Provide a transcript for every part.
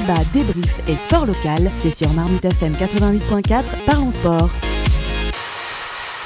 débat, débrief et sport local, c'est sur Marmite FM 88.4, parlons sport.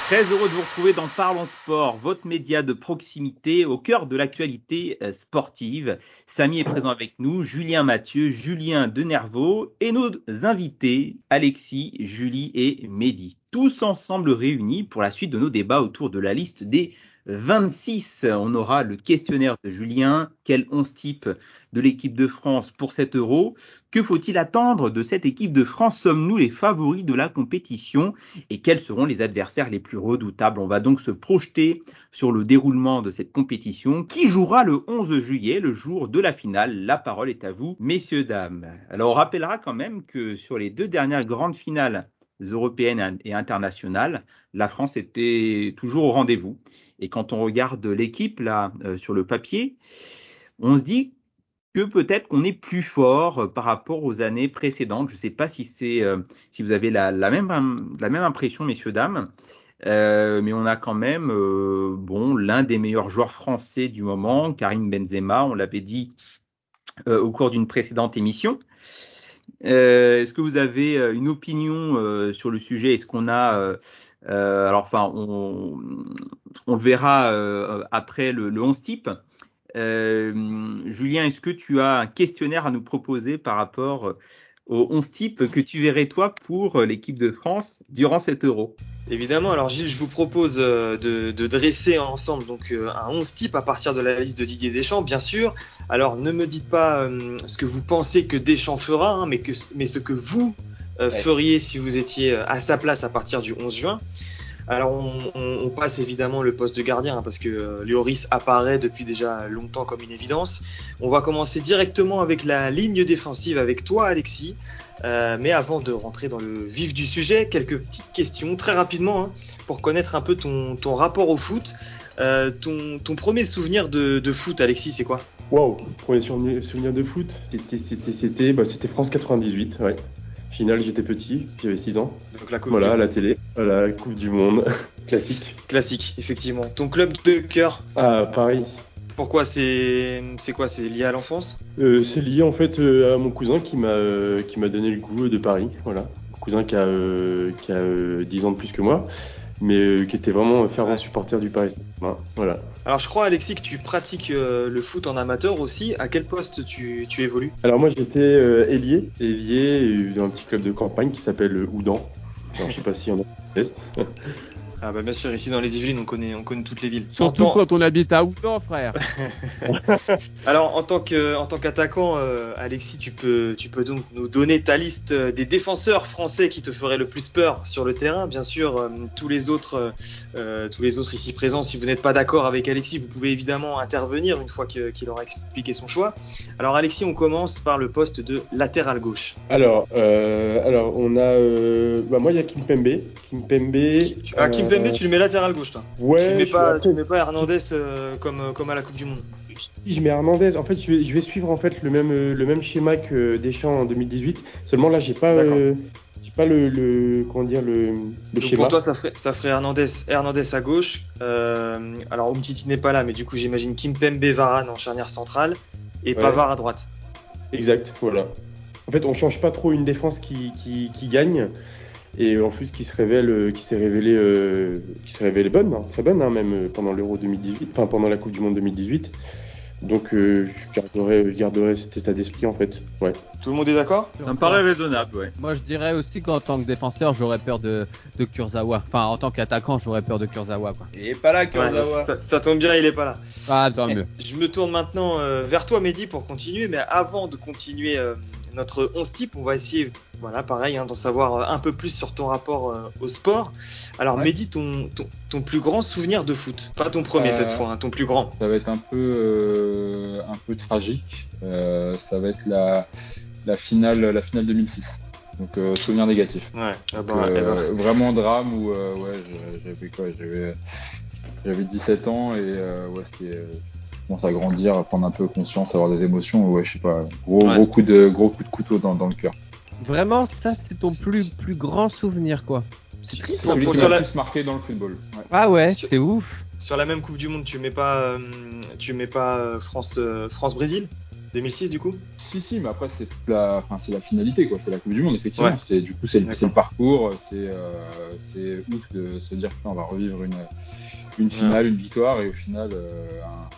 Très heureux de vous retrouver dans Parlons Sport, votre média de proximité au cœur de l'actualité euh, sportive. Samy est présent avec nous, Julien Mathieu, Julien Denervaux et nos invités Alexis, Julie et Mehdi. Tous ensemble réunis pour la suite de nos débats autour de la liste des 26. On aura le questionnaire de Julien. Quel 11 type de l'équipe de France pour cet euro? Que faut-il attendre de cette équipe de France? Sommes-nous les favoris de la compétition? Et quels seront les adversaires les plus redoutables? On va donc se projeter sur le déroulement de cette compétition qui jouera le 11 juillet, le jour de la finale. La parole est à vous, messieurs, dames. Alors on rappellera quand même que sur les deux dernières grandes finales européennes et internationales, la France était toujours au rendez-vous. Et quand on regarde l'équipe là euh, sur le papier, on se dit que peut-être qu'on est plus fort euh, par rapport aux années précédentes. Je ne sais pas si c'est euh, si vous avez la, même la même impression, messieurs dames. mais on a quand même bon l'un des meilleurs joueurs français du moment, Karim Benzema. On l'avait dit au cours d'une précédente émission. Est-ce que vous avez une opinion sur le sujet? Est-ce qu'on a euh, alors, enfin, on, le verra euh, après le, le 11 type. Euh, Julien, est-ce que tu as un questionnaire à nous proposer par rapport au 11 type que tu verrais toi pour l'équipe de France durant cet euro Évidemment, alors Gilles, je vous propose de, de dresser ensemble donc un 11 type à partir de la liste de Didier Deschamps, bien sûr. Alors ne me dites pas ce que vous pensez que Deschamps fera, hein, mais, que, mais ce que vous euh, feriez si vous étiez euh, à sa place à partir du 11 juin alors on, passe évidemment le poste de gardien hein, parce que euh, Lloris apparaît depuis déjà longtemps comme une évidence. On va commencer directement avec la ligne défensive avec toi Alexis. mais avant de rentrer dans le vif du sujet, quelques petites questions très rapidement hein, pour connaître un peu ton, rapport au foot. ton, premier souvenir de, foot, Alexis, c'est quoi? Wow, premier souvenir de foot, c'était bah, France 98, ouais. Finale, j'étais petit, j'avais 6 ans. Donc la coupe voilà, la télé, à la Coupe du Monde. Classique. Classique, effectivement. Ton club de cœur Ah, Paris. Pourquoi c'est c'est quoi? C'est lié à l'enfance? Euh, C'est lié en fait euh, à mon cousin qui m'a euh, qui m'a donné le goût de Paris. Voilà, mon cousin qui a qui a 10 ans de plus que moi mais euh, qui était vraiment fervent supporter du Paris Voilà. Alors je crois Alexis que tu pratiques euh, le foot en amateur aussi. À quel poste tu, tu évolues? Alors moi j'étais euh, ailier, ailier dans un petit club de campagne qui s'appelle Oudan. Alors je sais pas si on a ah bah bien sûr, ici dans les Yvelines, on connaît, on connaît toutes les villes. Surtout quand on habite à Oudan, frère. Alors en tant que, en tant qu'attaquant, euh, Alexis, tu peux, tu peux donc nous donner ta liste euh, des défenseurs français qui te feraient le plus peur sur le terrain. Bien sûr, euh, tous les autres, tous les autres ici présents, si vous n'êtes pas d'accord avec Alexis, vous pouvez évidemment intervenir une fois qu'il aura expliqué son choix. Alors Alexis, on commence par le poste de latéral gauche. Alors, alors on a, bah moi il y a Kimpembe, Kimpembe. Ah, Kimpembe, tu le mets latéral gauche, toi. Ouais. Tu mets pas, tu mets pas Hernandez euh, comme, euh, comme à la Coupe du Monde. Si je mets Hernandez, en fait, je vais, je vais suivre en fait le même, euh, le même schéma que Deschamps en 2018. Seulement là, j'ai pas, pas le, le, comment dire le, le schéma. Pour toi, ça ferait, ça ferait Hernandez, Hernandez à gauche. Euh, alors Umtiti n'est pas là, mais du coup, j'imagine Kimpembe, Varane en charnière centrale et Pavard à droite. Exact, voilà. En fait, on change pas trop une défense qui, qui, qui gagne et en plus qui se révèle, euh, qui s'est révélé, euh, qui s'est révélé bonne, hein, très bonne hein, même euh, pendant l'Euro 2018, enfin pendant la Coupe du Monde 2018. Donc je garderai, je garderai cet état d'esprit en fait. Ouais. Tout le monde est d'accord? Ça me paraît raisonnable, ouais. Moi je dirais aussi qu'en tant que défenseur j'aurais peur de, de Kurzawa. Enfin en tant qu'attaquant j'aurais peur de Kurzawa. Quoi. Il est pas là Kurzawa. ça, ça, tombe bien, il est pas là. Ah tant mieux. Je me tourne maintenant vers toi Mehdi pour continuer, mais avant de continuer notre 11 type, on va essayer, voilà, pareil, hein, d'en savoir euh, un peu plus sur ton rapport euh, au sport. Alors, Mehdi, ton, ton, plus grand souvenir de foot Pas ton premier cette euh, fois, hein, ton plus grand. Ça va être un peu, un peu tragique. ça va être la, la, finale, la finale 2006. Donc, souvenir négatif. Ouais, ah bah, eh ben. Vraiment drame où ouais, j'avais quoi J'avais 17 ans et ouais, c'était commence à grandir, à prendre un peu conscience, avoir des émotions. Ouais, je sais pas, gros, gros, coup de, gros coup de couteau dans, dans le cœur. Vraiment, ça, c'est ton plus, plus grand souvenir, quoi. C'est triste. Celui qui la... plus marqué dans le football. Ah ouais, c'est ouf. Sur la même Coupe du Monde, tu mets pas, euh, tu mets pas euh, France, euh, France Brésil 2006 du coup? Si, si, mais après, c'est la, enfin, c'est la finalité, quoi. C'est la Coupe du Monde, effectivement. Ouais. C'est, du coup, c'est le, D'accord. c'est le parcours. C'est, euh, c'est ouf de se dire qu'on va revivre une, une finale, une victoire et au final, euh, un-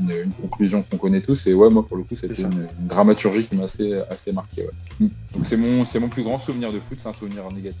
une, une conclusion qu'on connaît tous. Et ouais, moi, pour le coup, c'était une, une dramaturgie qui m'a assez, assez marqué, ouais. Donc, c'est mon, c'est mon plus grand souvenir de foot, c'est un souvenir négatif.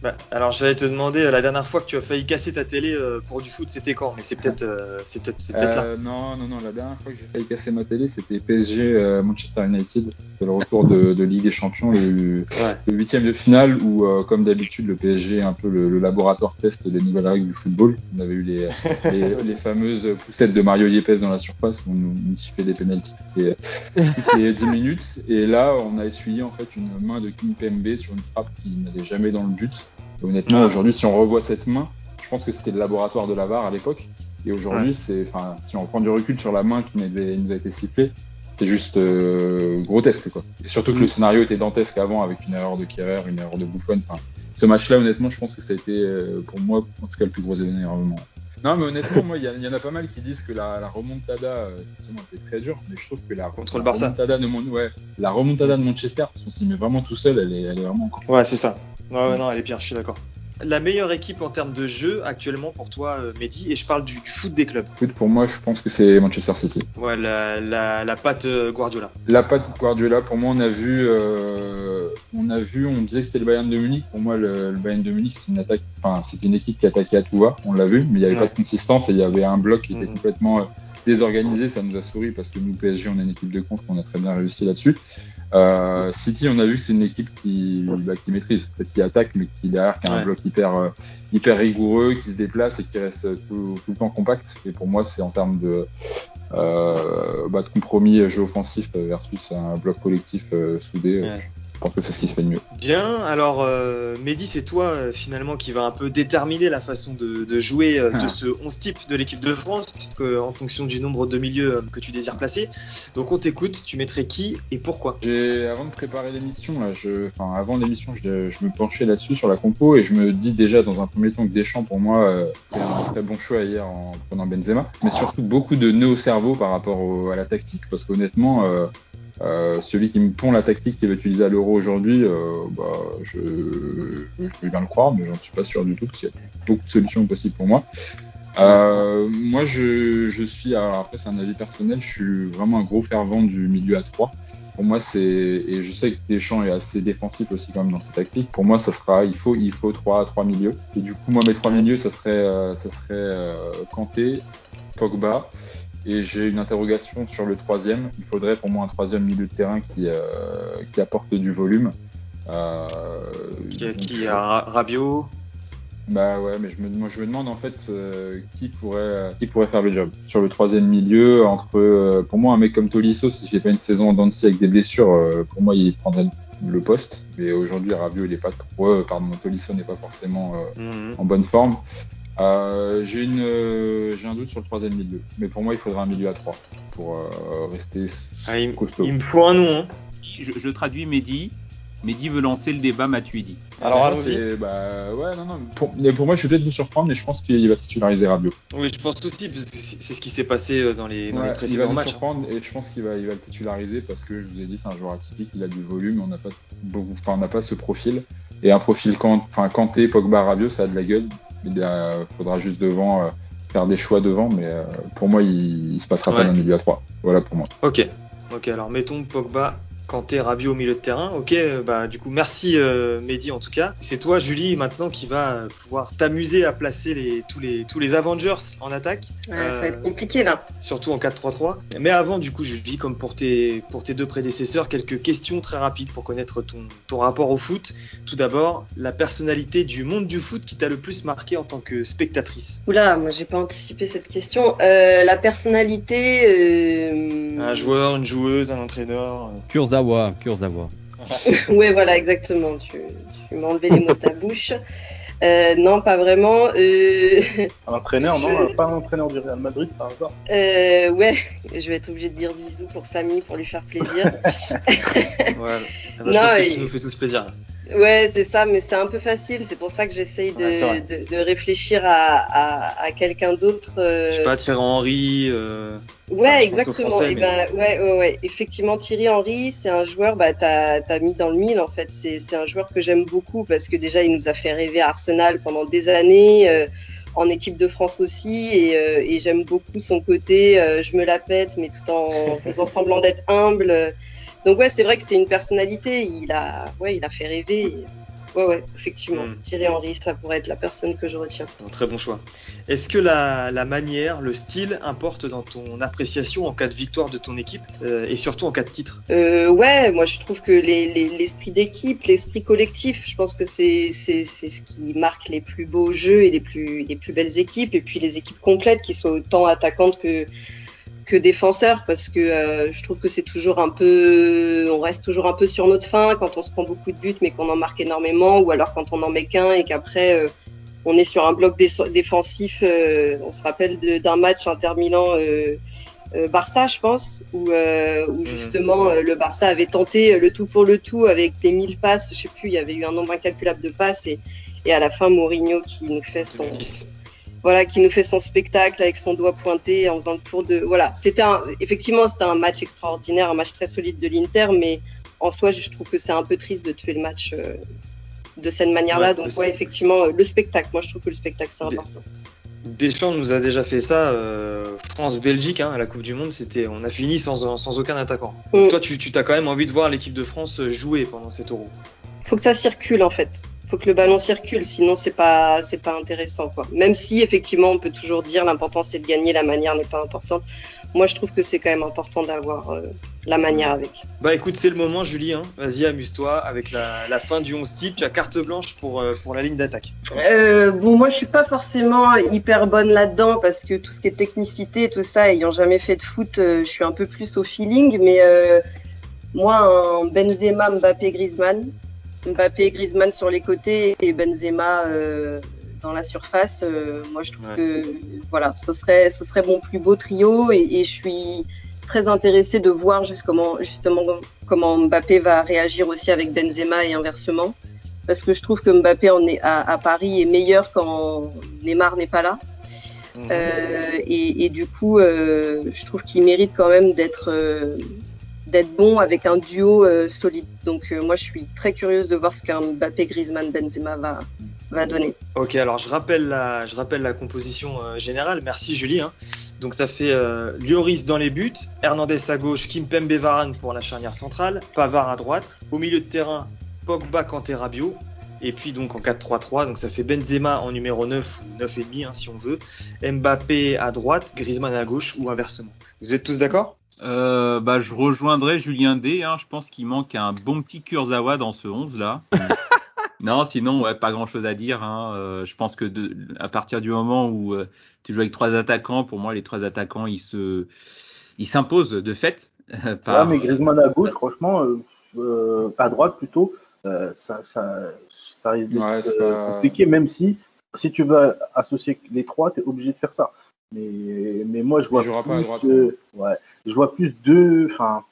Bah, alors j'allais te demander euh, la dernière fois que tu as failli casser ta télé euh, pour du foot, c'était quand? Mais c'est peut-être, euh, c'est peut-être, c'est peut-être là. Non, non, non, la dernière fois que j'ai failli casser ma télé, c'était PSG Manchester United. C'était le retour de, de Ligue des Champions, le, Ouais. huitième de finale où, comme d'habitude, le PSG est un peu le, le laboratoire test des nouvelles règles du football. On avait eu les, les, les fameuses poussettes de Mario Yepes dans la surface où on nous, sifflait des pénaltys toutes les, toutes les 10 minutes. Et là, on a essuyé en fait une main de King Pembe sur une frappe qui n'allait jamais dans le Et honnêtement, Ouais. aujourd'hui, si on revoit cette main, je pense que c'était le laboratoire de la VAR à l'époque. Et aujourd'hui, c'est, enfin, si on prend du recul sur la main qui nous a, été sifflée, c'est juste euh, grotesque, quoi. Et surtout que le scénario était dantesque avant avec une erreur de Kerrer, une erreur de Buffon. Enfin, ce match-là, honnêtement, je pense que ça a été, euh, pour moi, en tout cas, le plus gros événement. Non, mais honnêtement, moi, il y, en a pas mal qui disent que la, la remontada, euh, était très dure, mais je trouve que la, Contre le la Barça. remontada de Mon- ouais, la remontada de Manchester, si on s'y met vraiment tout seul, elle est, elle est vraiment encore. Ouais, c'est ça. Ouais, ouais, non, elle est bien, je suis d'accord. La meilleure équipe en termes de jeu actuellement pour toi, euh, Mehdi, et je parle du, du foot des clubs. Écoute, pour moi, je pense que c'est Manchester City. Ouais, la, la, la patte euh, Guardiola. La patte Guardiola, pour moi, on a vu, euh, on a vu, on disait que c'était le Bayern de Munich. Pour moi, le, le Bayern de Munich, c'est une attaque, enfin, c'était une équipe qui attaquait à tout va. On l'a vu, mais il n'y avait Ouais. pas de consistance et il y avait un bloc qui était complètement désorganisé. Ça nous a souri parce que nous, PSG, on est une équipe de contre, on a très bien réussi là-dessus. Euh, City, on a vu que c'est une équipe qui, bah, qui maîtrise, peut-être qui attaque, mais qui derrière, qui a un bloc hyper, euh, hyper rigoureux, qui se déplace et qui reste tout, tout le temps compact. Et pour moi, c'est en termes de, euh, bah, de compromis jeu offensif versus un bloc collectif euh, soudé. Ouais. Je pense que c'est ce qui se fait de mieux. Bien, alors euh, Mehdi, c'est toi euh, finalement qui va un peu déterminer la façon de, de jouer euh, de Ah. ce 11 type de l'équipe de France, puisque en fonction du nombre de milieux euh, que tu désires placer. Donc on t'écoute, tu mettrais qui et pourquoi? Avant de préparer l'émission, là, je, enfin, avant l'émission, je, je me penchais là-dessus sur la compo et je me dis déjà dans un premier temps que Deschamps, pour moi, euh, c'est un très bon choix hier en prenant Benzema, mais surtout beaucoup de nœuds au cerveau par rapport au- à la tactique, parce qu'honnêtement, euh, celui qui me pond la tactique qu'il va utiliser à l'Euro aujourd'hui, euh, bah, je, je veux bien le croire, mais j'en suis pas sûr du tout, parce qu'il y a beaucoup de solutions possibles pour moi. Euh, moi, je, je suis, alors après c'est un avis personnel, je suis vraiment un gros fervent du milieu à 3. Pour moi, c'est et je sais que Deschamps est assez défensif aussi quand même dans ses tactiques. Pour moi, ça sera il faut il faut trois trois milieux. Et du coup, moi mes trois Ouais. milieux, ça serait euh, ça serait euh, Kanté, Pogba. Et j'ai une interrogation sur le troisième. Il faudrait pour moi un troisième milieu de terrain qui euh, qui apporte du volume. Euh, Qui, donc, qui a Ra- Rabiot? Bah ouais, mais je me, moi, je me demande en fait euh, qui pourrait euh, qui pourrait faire le job sur le troisième milieu entre euh, pour moi un mec comme Tolisso s'il fait pas une saison en Dancy avec des blessures pour moi il prendrait le poste mais aujourd'hui Rabiot il est pas trop pardon Tolisso n'est pas forcément Mhm. en bonne forme euh, j'ai une euh, j'ai un doute sur le troisième milieu mais pour moi il faudrait un milieu à trois pour euh, rester Ah, il, costaud il me faut un nom. Hein. Je, je traduis Mehdi. Mehdi veut lancer le débat Matuidi. Alors Bah, allons-y. bah ouais non non pour, mais pour moi je vais peut-être vous surprendre mais je pense qu'il va titulariser Rabiot Oui, je pense aussi, parce que c'est ce qui s'est passé dans les, dans Ouais, les il va précédents nous matchs. hein. surprendre et je pense qu'il va, il va le titulariser parce que je vous ai dit c'est un joueur atypique, il a du volume, on n'a pas beaucoup, enfin on n'a pas ce profil et un profil quand, enfin Kanté, Pogba, Rabiot, ça a de la gueule. Il euh, faudra juste devant euh, faire des choix devant, mais euh, pour moi il, il se passera Ouais. pas d'un milieu à 3 Voilà pour moi. Ok. Ok, alors mettons Pogba, Kanté, Rabiot au milieu de terrain. Ok, euh, bah du coup merci euh, Mehdi en tout cas. C'est toi Julie maintenant qui va euh, pouvoir t'amuser à placer les, tous les tous les Avengers en attaque, Ouais, Ça va Euh, être compliqué là. surtout en 4-3-3. Mais avant du coup Julie, comme pour tes pour tes deux prédécesseurs, quelques questions très rapides pour connaître ton ton rapport au foot. Tout d'abord, la personnalité du monde du foot qui t'a le plus marqué en tant que spectatrice. Oula, moi j'ai pas anticipé cette question. Euh, la personnalité. euh, Un joueur, une joueuse, un entraîneur. euh. Kurzawa, Kurzawa. Ouais, voilà, exactement. Tu, tu m'as enlevé les mots de ta bouche. Euh, non, pas vraiment. Euh, Un entraîneur, non Pas un entraîneur du Real Madrid par hasard euh, ouais, je vais être obligée de dire Zizou pour Samy pour lui faire plaisir. Ouais. Ah bah, je Non, pense que et- tu nous fais tous plaisir. Ouais, c'est ça, mais c'est un peu facile. C'est pour ça que j'essaye de, Ouais, de, de réfléchir à, à, à quelqu'un d'autre. euh, Je sais pas, Thierry Henry. euh, Ouais, Enfin, exactement. Français, Eh mais- ben, ouais, ouais, ouais. Effectivement, Thierry Henry, c'est un joueur, bah, t'as, t'as mis dans le mille, en fait. C'est, c'est un joueur que j'aime beaucoup parce que déjà, il nous a fait rêver à Arsenal pendant des années, euh, en équipe de France aussi, et, euh, et j'aime beaucoup son côté, euh, je me la pète, mais tout en faisant semblant d'être humble. Donc ouais, c'est vrai que c'est une personnalité. Il a, ouais, il a fait rêver. Ouais, ouais, effectivement. Mm. Thierry Henry, ça pourrait être la personne que je retiens. Un très bon choix. Est-ce que la, la manière, le style importe dans ton appréciation en cas de victoire de ton équipe euh, et surtout en cas de titre? Euh, ouais, moi je trouve que les- les- l'esprit d'équipe, l'esprit collectif, je pense que c'est ce qui marque les plus beaux jeux et les plus les plus belles équipes et puis les équipes complètes qui soient autant attaquantes que que défenseurs parce que euh, je trouve que c'est toujours un peu on reste toujours un peu sur notre fin quand on se prend beaucoup de buts mais qu'on en marque énormément ou alors quand on en met qu'un et qu'après euh, on est sur un bloc dé- défensif euh, on se rappelle d'un match Inter Milan Barça, je pense, où, où justement le Barça avait tenté le tout pour le tout avec des 1000 passes, je sais plus, il y avait eu un nombre incalculable de passes et, et à la fin Mourinho qui nous fait son 2010. Voilà qui nous fait son spectacle avec son doigt pointé en faisant le tour de voilà c'était un, effectivement c'était un match extraordinaire un match très solide de l'Inter mais en soi je trouve que c'est un peu triste de tuer le match euh, de cette manière-là Ouais, donc ouais effectivement le spectacle moi je trouve que le spectacle c'est important Deschamps nous a déjà fait ça. euh, France-Belgique, hein, à la Coupe du Monde, c'était, on a fini sans, sans aucun attaquant. Donc Mm. toi, tu, tu t'as quand même envie de voir l'équipe de France jouer pendant cet Euro. faut que ça circule en fait. Faut que le ballon circule, sinon c'est pas c'est pas intéressant quoi. Même si effectivement on peut toujours dire l'important c'est de gagner, la manière n'est pas importante. Moi je trouve que c'est quand même important d'avoir euh, la manière avec. Bah écoute, c'est le moment, Julie. Hein. Vas-y, amuse-toi avec la, la fin du 11 type. Tu as carte blanche pour, euh, pour la ligne d'attaque. Euh, bon moi je suis pas forcément hyper bonne là-dedans parce que tout ce qui est technicité tout ça, ayant jamais fait de foot, euh, je suis un peu plus au feeling. Mais euh, moi un Benzema, Mbappé, Griezmann, Mbappé, Griezmann sur les côtés et Benzema euh, dans la surface. euh, moi, je trouve Ouais. que voilà, ce serait, ce serait mon plus beau trio et, et je suis très intéressée de voir justement comment Mbappé va réagir aussi avec Benzema et inversement. Parce que je trouve que Mbappé en est à, à Paris est meilleur quand Neymar n'est pas là. Mhm. Euh, et, et du coup, je trouve qu'il mérite quand même d'être d'être bon avec un duo euh, solide. Donc euh, moi, je suis très curieuse de voir ce qu'un Mbappé, Griezmann, Benzema va va donner. Ok, alors je rappelle la, je rappelle la composition euh, générale. Merci Julie. hein. Donc ça fait Lloris dans les buts, Hernandez à gauche, Kimpembe Varane pour la charnière centrale, Pavard à droite, au milieu de terrain, Pogba, Kanté, Rabiot. Et puis donc en 4-3-3, donc ça fait Benzema en numéro 9 ou 9,5 hein, si on veut, Mbappé à droite, Griezmann à gauche ou inversement. Vous êtes tous d'accord? Euh, bah, je rejoindrai Julien D. Hein. Je pense qu'il manque un bon petit Kurzawa dans ce 11 là. non, sinon, ouais, pas grand chose à dire. Hein. Euh, je pense que de, à partir du moment où euh, tu joues avec trois attaquants, pour moi, les trois attaquants, ils se, ils s'imposent de fait. euh, par, Ouais, mais Griezmann à gauche, franchement, euh, euh, à droite plutôt, euh, ça, ça, ça risque d'être Ouais, euh, compliqué, même si, si tu veux associer les trois, tu es obligé de faire ça. Mais, mais moi, je vois plus, pas à droite, euh, ouais, je vois plus deux, enfin,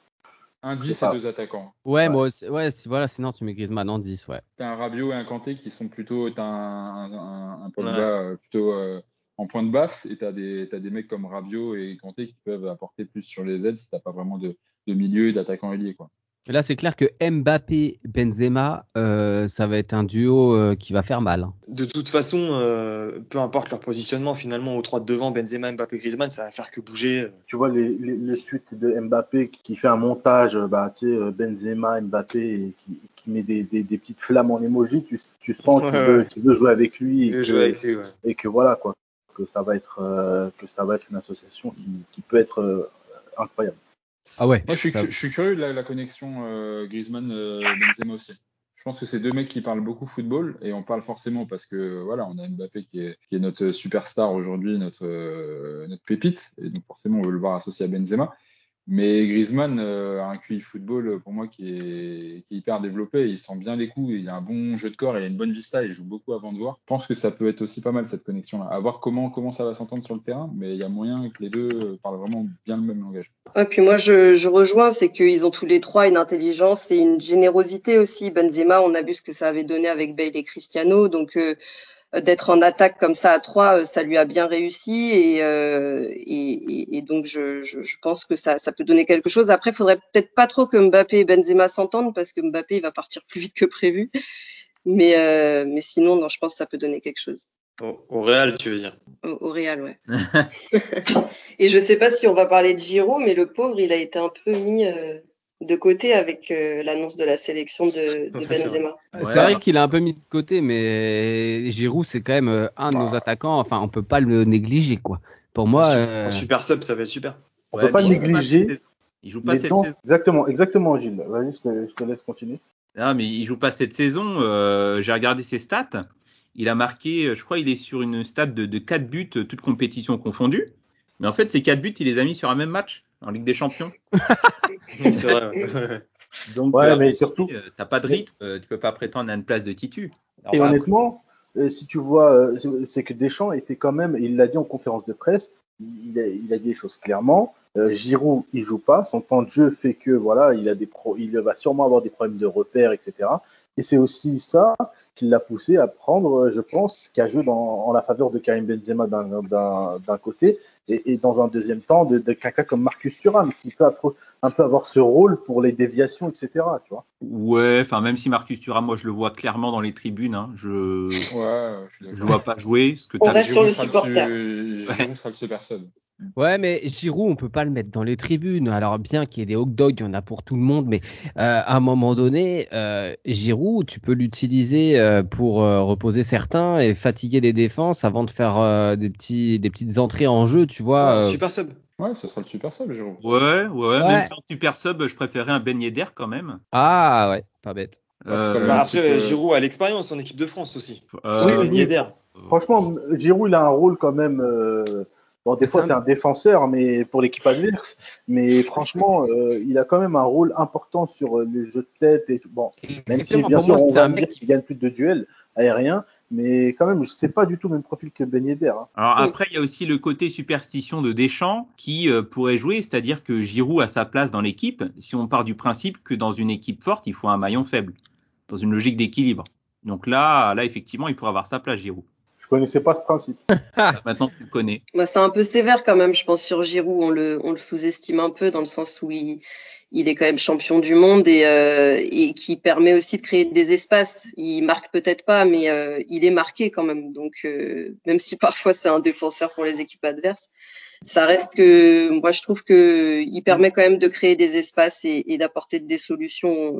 Un Je 10 sais pas. et deux attaquants. Ouais, Ouais. moi aussi- ouais, si, voilà, sinon tu mets Griezmann en 10, ouais. T'as un Rabiot et un Kanté qui sont plutôt. T'as un, un, un Pogba Ouais. euh, plutôt euh, en pointe basse et t'as des, t'as des mecs comme Rabiot et Kanté qui peuvent apporter plus sur les ailes si t'as pas vraiment de, de milieu et d'attaquant ailier. Quoi. Là, c'est clair que Mbappé, Benzema, euh, ça va être un duo euh, qui va faire mal. hein. De toute façon, euh, peu importe leur positionnement, finalement, aux trois de devant, Benzema, Mbappé, Griezmann, ça va faire que bouger. tu vois les, les, les suites de Mbappé qui fait un montage, bah, tu sais, Benzema, Mbappé, et qui, qui met des, des, des petites flammes en emoji, tu, tu sens qu'il Ouais, veut, ouais. qu'il veut jouer avec lui et que, jouer avec lui, ouais. et que voilà quoi, que ça va être, euh, que ça va être une association qui, qui peut être euh, incroyable. Ah ouais. Moi, je suis, ça- cu- je suis curieux de la, la connexion euh, Griezmann-Benzema aussi. Je pense que c'est deux mecs qui parlent beaucoup football et on parle forcément parce que voilà, on a Mbappé qui est, qui est notre superstar aujourd'hui, notre, euh, notre pépite, et donc forcément on veut le voir associé à Benzema. Mais Griezmann a un QI football pour moi qui est, hyper développé. Il sent bien les coups, il a un bon jeu de corps, il a une bonne vista, il joue beaucoup avant de voir. Je pense que ça peut être aussi pas mal cette connexion-là. À voir comment, comment ça va s'entendre sur le terrain, mais il y a moyen que les deux parlent vraiment bien le même langage. Et puis moi je, rejoins, c'est qu'ils ont tous les trois une intelligence et une générosité aussi. Benzema, on a vu ce que ça avait donné avec Bale et Cristiano, donc euh, d'être en attaque comme ça à trois, euh, ça lui a bien réussi et, euh, et, et, donc je, je, je, pense que ça, ça peut donner quelque chose. Après, il faudrait peut-être pas trop que Mbappé et Benzema s'entendent parce que Mbappé il va partir plus vite que prévu. Mais, euh, mais sinon, non, je pense que ça peut donner quelque chose. Au, au Real, tu veux dire? Au, au Real, ouais. et je sais pas si on va parler de Giroud, mais le pauvre, il a été un peu mis euh, de côté avec euh, l'annonce de la sélection de, de Benzema. C'est vrai, vrai qu'il a un peu mis de côté, mais Giroud, c'est quand même euh, un de nos attaquants. Enfin, on peut pas le négliger, quoi. Pour moi, un super sub, ça va être super. On peut pas le négliger. Il joue pas cette temps... saison. Exactement, exactement, Gilles. Vas-y, je te, je te laisse continuer. Non, mais il joue pas cette saison. Euh, J'ai regardé ses stats. Il a marqué, je crois, il est sur une stat de, de 4 buts, toutes compétitions confondues. Mais en fait, ces 4 buts, il les a mis sur un même match en Ligue des Champions. c'est vrai. Ouais. Donc, ouais, euh, mais surtout, t'as pas de rythme, euh, tu peux pas prétendre à une place de titu. Alors, et bah, honnêtement, euh, si tu vois, euh, c'est que Deschamps était quand même, il l'a dit en conférence de presse, il a, il a dit les choses clairement. Euh, Giroud, il joue pas, son temps de jeu fait que voilà, il a des pro, il va sûrement avoir des problèmes de repères, etc. Et c'est aussi ça qui l'a poussé à prendre, je pense, qu'à jouer dans, en la faveur de Karim Benzema d'un côté et, et, dans un deuxième temps de, de quelqu'un comme Marcus Thuram qui peut un peu avoir ce rôle pour les déviations, etc. Tu vois Ouais, enfin même si Marcus Thuram, moi je le vois clairement dans les tribunes, hein, je ouais, je, je le vois pas jouer. Ce que On t'as reste vu- sur le supporter. sera le super sub. Ouais, mais Giroud, on peut pas le mettre dans les tribunes. Alors bien qu'il y ait des hot dogs, il y en a pour tout le monde, mais euh, à un moment donné, euh, Giroud, tu peux l'utiliser euh, pour euh, reposer certains et fatiguer les défenses avant de faire euh, des petits, des petites entrées en jeu, tu vois. Ouais, euh. super sub. Ouais, ce sera le super sub, Giroud. Ouais, ouais, Ouais. même si en super sub, je préférais un Ben Yedder quand même. Ah ouais, pas bête. Euh, Bah, après, Giroud a l'expérience en équipe de France aussi. euh, Oui. Ben Yedder. Franchement, Giroud, il a un rôle quand même. Bon, des fois, c'est un défenseur, mais pour l'équipe adverse. Mais franchement, euh, il a quand même un rôle important sur euh, le jeu de tête et tout. Bon, même si bien pour sûr, moi, on c'est va un me dire mec- qu'il gagne plus de duels aériens, mais quand même, c'est pas du tout le même profil que Ben Yedder. Hein. Alors Oui. après, il y a aussi le côté superstition de Deschamps qui euh, pourrait jouer, c'est-à-dire que Giroud a sa place dans l'équipe. Si on part du principe que dans une équipe forte, il faut un maillon faible, dans une logique d'équilibre. Donc là, là effectivement, il pourrait avoir sa place, Giroud. Je connaissais pas ce principe. Maintenant, tu le connais. Bah, c'est un peu sévère quand même, je pense, sur Giroud. On le, on le sous-estime un peu dans le sens où il, il est quand même champion du monde et, euh, et qui permet aussi de créer des espaces. Il marque peut-être pas, mais euh, il est marqué quand même. Donc, euh, même si parfois c'est un défenseur pour les équipes adverses, ça reste que moi je trouve que il permet quand même de créer des espaces et, et d'apporter des solutions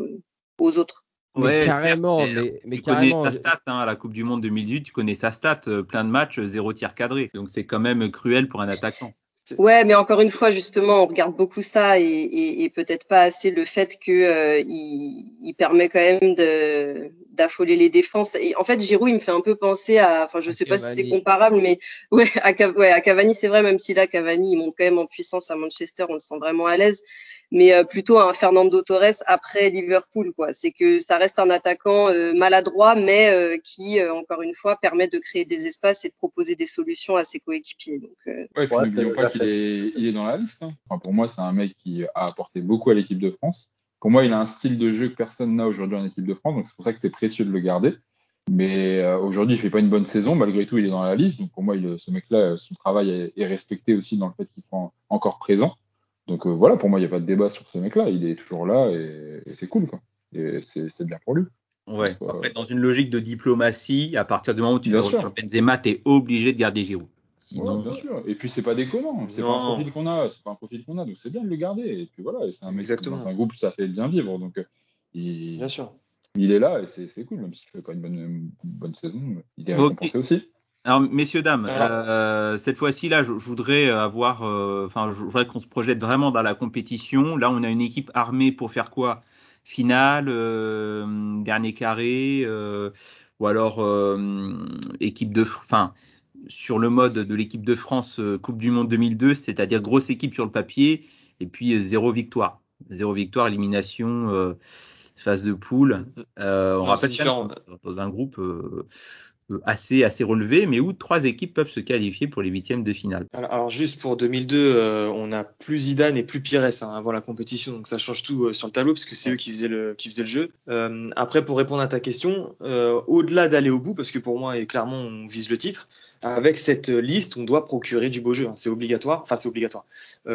aux autres. Mais Ouais, carrément, certes, mais, mais, mais tu carrément. connais sa stat hein, à la Coupe du Monde 2018, tu connais sa stat, euh, plein de matchs, euh, zéro tir cadré. Donc c'est quand même cruel pour un attaquant. Ouais, mais encore une fois, justement, on regarde beaucoup ça et, et, et peut-être pas assez le fait que euh, il, il permet quand même de d'affoler les défenses. Et en fait, Giroud, il me fait un peu penser à, enfin, je À sais pas si c'est comparable, mais ouais, à, ouais, à Cavani, c'est vrai, même si là, Cavani, il monte quand même en puissance à Manchester, on le sent vraiment à l'aise. Mais euh, plutôt un Fernando Torres après Liverpool, quoi. C'est que ça reste un attaquant euh, maladroit, mais euh, qui, euh, encore une fois, permet de créer des espaces et de proposer des solutions à ses coéquipiers. Donc, euh, Ouais, puis Ouais, n'oublions pas qu'il est, il est dans la liste. hein. Enfin, pour moi, c'est un mec qui a apporté beaucoup à l'équipe de France. Pour moi, il a un style de jeu que personne n'a aujourd'hui en équipe de France, donc c'est pour ça que c'est précieux de le garder. Mais euh, aujourd'hui, il fait pas une bonne saison. Malgré tout, il est dans la liste. Donc pour moi, il- ce mec-là, son travail est, est respecté aussi dans le fait qu'il soit en- encore présent. Donc euh, voilà, pour moi, il n'y a pas de débat sur ce mec-là. Il est toujours là et, et c'est cool, quoi. Et c'est bien pour lui. Ouais. Après, dans une logique de diplomatie, à partir du moment où tu sûr. sur Benzema, t'es obligé de garder Giroud. Sinon, Ouais, bien sûr. Et puis c'est pas déconnant. C'est pas un profil qu'on a. C'est pas un profil qu'on a. Donc c'est bien de le garder. Et puis voilà. C'est un mec qui, Exactement. dans un groupe, ça fait bien vivre. Donc euh, il, Bien sûr. il est là et c'est c'est cool. Même s'il fait pas une bonne, une bonne saison, il est récompensé aussi. Alors, messieurs, dames, euh, cette fois-ci, là, je, je voudrais avoir, euh, enfin, je voudrais qu'on se projette vraiment dans la compétition. Là, on a une équipe armée pour faire quoi? Finale, euh, dernier carré, euh, ou alors euh, équipe de, enfin, sur le mode de l'équipe de France euh, Coupe du Monde 2002, c'est-à-dire grosse équipe sur le papier, et puis zéro victoire. Zéro victoire, élimination, phase de poule. on rappelle dans un groupe euh, assez assez relevé, mais où trois équipes peuvent se qualifier pour les huitièmes de finale. Alors, juste pour 2002, euh, on a plus Zidane et plus Pires hein, avant la compétition, donc ça change tout euh, sur le tableau parce que c'est eux qui faisaient le qui faisaient le jeu. après, pour répondre à ta question, au-delà d'aller au bout, parce que pour moi et clairement on vise le titre. Avec cette liste, on doit procurer du beau jeu. Hein, c'est obligatoire. Enfin, c'est obligatoire.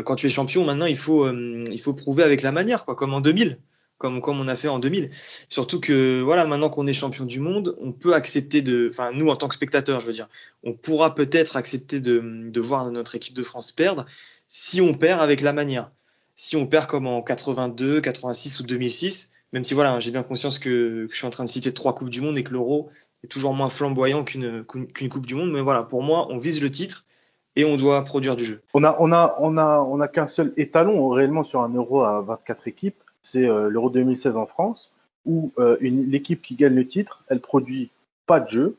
quand tu es champion, maintenant, il faut, il faut prouver avec la manière, quoi, comme en 2000 comme, on a fait en 2000. Surtout que voilà, maintenant qu'on est champion du monde, on peut accepter de, enfin nous en tant que spectateurs, je veux dire, on pourra peut-être accepter de, voir notre équipe de France perdre si on perd avec la manière. Si on perd comme en 82, 86 ou 2006, même si voilà, j'ai bien conscience que, je suis en train de citer trois coupes du monde et que l'euro est toujours moins flamboyant qu'une coupe du monde, mais voilà, pour moi, on vise le titre et on doit produire du jeu. On a qu'un seul étalon réellement sur un euro à 24 équipes, c'est euh, l'Euro 2016 en France, où euh, l'équipe qui gagne le titre, elle produit pas de jeu.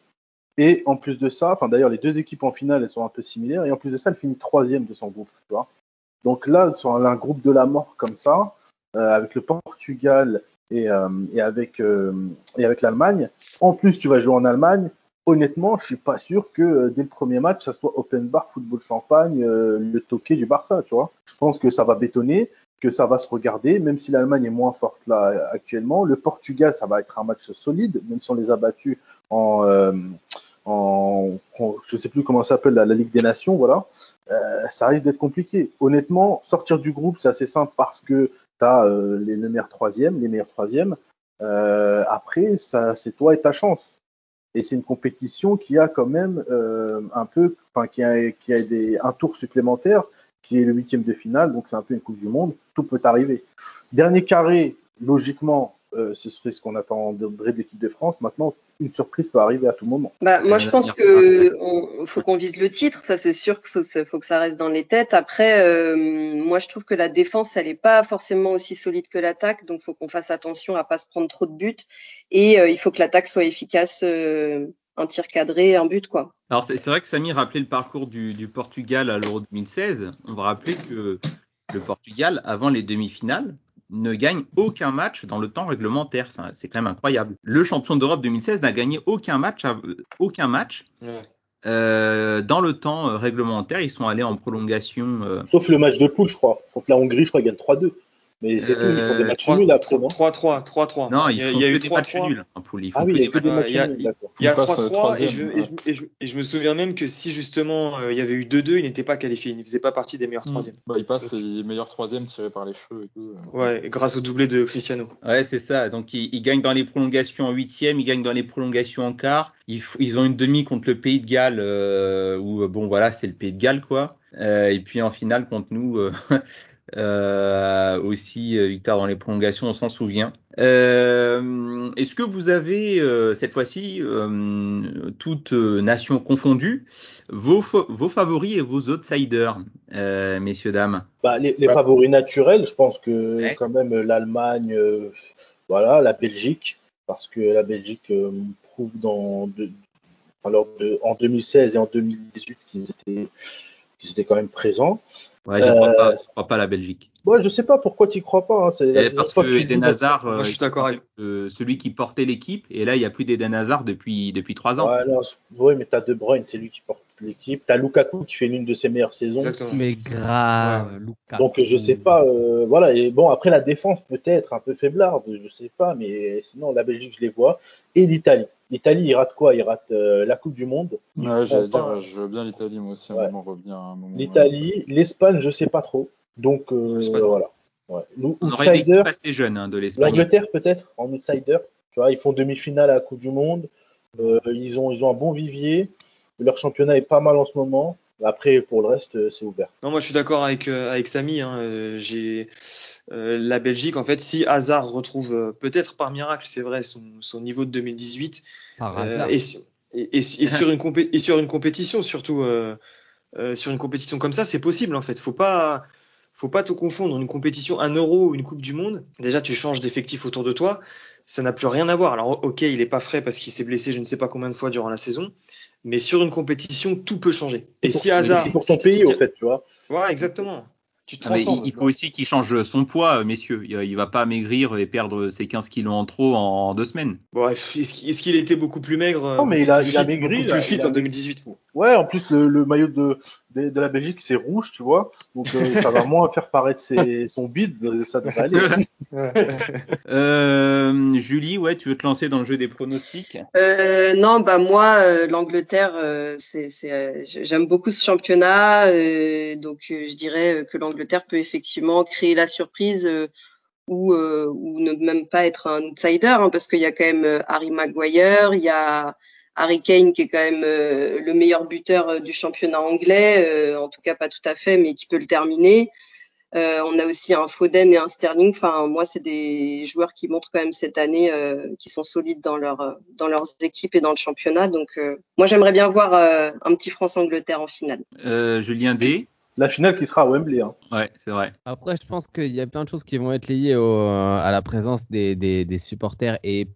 Et en plus de ça, enfin d'ailleurs les deux équipes en finale, elles sont un peu similaires. Et en plus de ça, elle finit troisième de son groupe. Tu vois Donc là, sur un, groupe de la mort comme ça, euh, avec le Portugal et, et avec, et avec l'Allemagne, en plus tu vas jouer en Allemagne, honnêtement, je suis pas sûr que dès le premier match, ça soit open bar, football champagne, le toqué du Barça, tu vois. Je pense que ça va bétonner que ça va se regarder, même si l'Allemagne est moins forte là actuellement. Le Portugal, ça va être un match solide, même si on les a battus en, euh, en, je sais plus comment ça s'appelle la, Ligue des Nations, voilà. Euh, ça risque d'être compliqué. Honnêtement, sortir du groupe, c'est assez simple parce que tu as euh, les, meilleurs troisièmes, les meilleurs troisièmes. Euh, après, c'est toi et ta chance. Et c'est une compétition qui a quand même un peu, enfin, qui a, qui a des, un tour supplémentaire qui est le huitième de finale, donc c'est un peu une Coupe du Monde, tout peut arriver. Dernier carré, logiquement, euh, ce serait ce qu'on attendrait de l'équipe de France. Maintenant, une surprise peut arriver à tout moment. Bah, moi, je pense que faut qu'on vise le titre. Ça, c'est sûr qu'il faut, faut, que ça reste dans les têtes. Après, euh, moi, je trouve que la défense, elle n'est pas forcément aussi solide que l'attaque, donc faut qu'on fasse attention à pas se prendre trop de buts. Et euh, il faut que l'attaque soit efficace un tir cadré, un but, quoi. Alors, c'est vrai que Samy rappelait le parcours du, Portugal à l'Euro 2016. On va rappeler que le Portugal, avant les demi-finales, ne gagne aucun match dans le temps réglementaire. C'est quand même incroyable. Le champion d'Europe 2016 n'a gagné aucun match, aucun match euh, dans le temps euh, réglementaire. Ils sont allés en prolongation. Euh, Sauf le match de poule, je crois. Contre la Hongrie, je crois, ils gagnent 3-2. Mais c'est tout, ils font des matchs nuls après, non 3-3, 3-3. Non, il y a eu 3-3 nuls poule. Ah oui, il y a eu des matchs nuls, Il y a 3-3 et, je, et, je, me souviens même que si justement euh, il y avait eu 2-2, il n'était pas qualifié, il ne faisait pas partie des meilleurs mm. troisièmes. Bah, il passe les meilleurs troisièmes tirés par les cheveux et tout. Euh. Ouais, grâce au doublé de Cristiano. Ouais, c'est ça. Donc ils, gagnent dans les prolongations en huitième, ils gagnent dans les prolongations en quart. Ils, ont une demi contre le Pays de Galles euh, où bon voilà, c'est le Pays de Galles quoi. Euh, et puis en finale contre nous, euh, aussi euh, victoire dans les prolongations, on s'en souvient. Euh, Est-ce que vous avez euh, cette fois-ci, toutes nations confondues, vos, vos favoris et vos outsiders, messieurs dames? Bah, Les, les favoris naturels, je pense que quand même l'Allemagne, voilà, la Belgique, parce que la Belgique prouve dans de, alors de, en 2016 et en 2018 qu'ils étaient, qu'ils étaient quand même présents. Ouais, je crois, pas, je crois pas à la Belgique. Ouais, je sais pas pourquoi tu crois pas. Hein. C'est parce que, Eden Hazard, euh, je suis d'accord avec euh, celui qui portait l'équipe, et là il y a plus d'Eden Hazard depuis depuis trois ans. Oui, mais t'as De Bruyne, c'est lui qui porte l'équipe. T'as Lukaku qui fait l'une de ses meilleures saisons. Exactement. Mais grave, Lukaku. Donc je sais pas, euh, voilà. Et bon après la défense peut-être un peu faiblarde, je sais pas, mais sinon la Belgique je les vois et l'Italie. L'Italie, il rate quoi? Il rate euh, la Coupe du Monde. Ouais, j'allais dire, je veux bien l'Italie, moi aussi, ouais. L'Italie, l'Espagne, je sais pas trop. Donc, euh, voilà. Ouais. Nous, On outsider, assez jeune hein, de l'Espagne. L'Angleterre, peut-être, en outsider. Tu vois, ils font demi-finale à la Coupe du Monde. Euh, ils, ont, ils ont un bon vivier. Leur championnat est pas mal en ce moment. Après, pour le reste, euh, c'est ouvert. Non, moi, je suis d'accord avec, euh, avec Samy. Hein. Euh, j'ai la Belgique, en fait, si Hazard retrouve peut-être par miracle, c'est vrai, son, son, niveau de 2018, et, et, et, sur une et sur une compétition, surtout sur une compétition comme ça, c'est possible en fait. Faut pas faut pas te confondre une compétition, un euro ou une coupe du monde. Déjà, tu changes d'effectif autour de toi. Ça n'a plus rien à voir. Alors, ok, il est pas frais parce qu'il s'est blessé je ne sais pas combien de fois durant la saison mais sur une compétition, tout peut changer. Et si hasard. C'est pour ton pays, en fait, tu vois. Voilà, exactement. Tu te Ah, il, il faut aussi qu'il change son poids, euh, messieurs. Il, il va pas maigrir et perdre ses 15 kilos en trop en deux semaines. Bref, est-ce qu'il était beaucoup plus maigre euh, Non, mais il a- il a maigri, beaucoup il a- plus fit en maigri. 2018 Ouais, en plus, le, le maillot de, de, de la Belgique, c'est rouge, tu vois. Donc, euh, ça va moins faire paraître ses, son bide, ça devrait aller. Euh, Julie, ouais, tu veux te lancer dans le jeu des pronostics? Euh, non, bah moi, euh, l'Angleterre, euh, c'est, c'est, euh, j'aime beaucoup ce championnat, euh, donc euh, je dirais que l'Angleterre peut effectivement créer la surprise euh, ou euh, ou ne même pas être un outsider, hein, parce qu'il y a quand même Harry Maguire, il y a Harry Kane qui est quand même euh, le meilleur buteur euh, du championnat anglais, euh, en tout cas pas tout à fait, mais qui peut le terminer. Euh, on a aussi un Foden et un Sterling. Enfin, moi, c'est des joueurs qui montrent quand même cette année euh, qui sont solides dans leur dans leurs équipes et dans le championnat. Donc, euh, moi, j'aimerais bien voir euh, un petit France-Angleterre en finale. euh, Julien D. La finale qui sera à Wembley. Hein. Ouais, c'est vrai. Après, je pense qu'il y a plein de choses qui vont être liées au- à la présence des, des, des supporters et,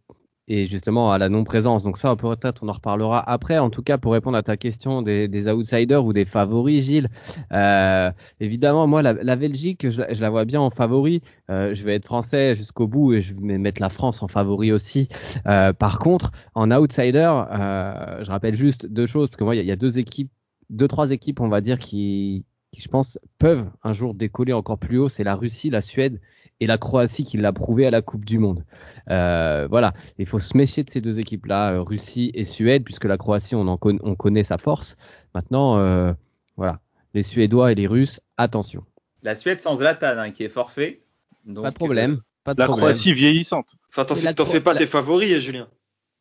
et justement à la non-présence. Donc ça, peut-être on en reparlera après. En tout cas, pour répondre à ta question des, des outsiders ou des favoris, Gilles, euh, évidemment, moi, la, la Belgique, je, je la vois bien en favori. Euh, je vais être français jusqu'au bout et je vais mettre la France en favori aussi. Euh, par contre, en outsider, euh, je rappelle juste deux choses, parce que moi, il y, y a deux équipes, deux, trois équipes, on va dire, qui, qui, je pense, peuvent un jour décoller encore plus haut. C'est la Russie, la Suède et la Croatie qui l'a prouvé à la Coupe du Monde. Euh, voilà, il faut se méfier de ces deux équipes-là, euh, Russie et Suède, puisque la Croatie, on, en con- on connaît sa force. Maintenant, euh, voilà, les Suédois et les Russes, attention. La Suède sans Zlatan, hein, qui est forfait. Donc, pas de problème. Pas de La problème. Croatie vieillissante. Enfin, t'en fais, pas la- tes favoris, Julien.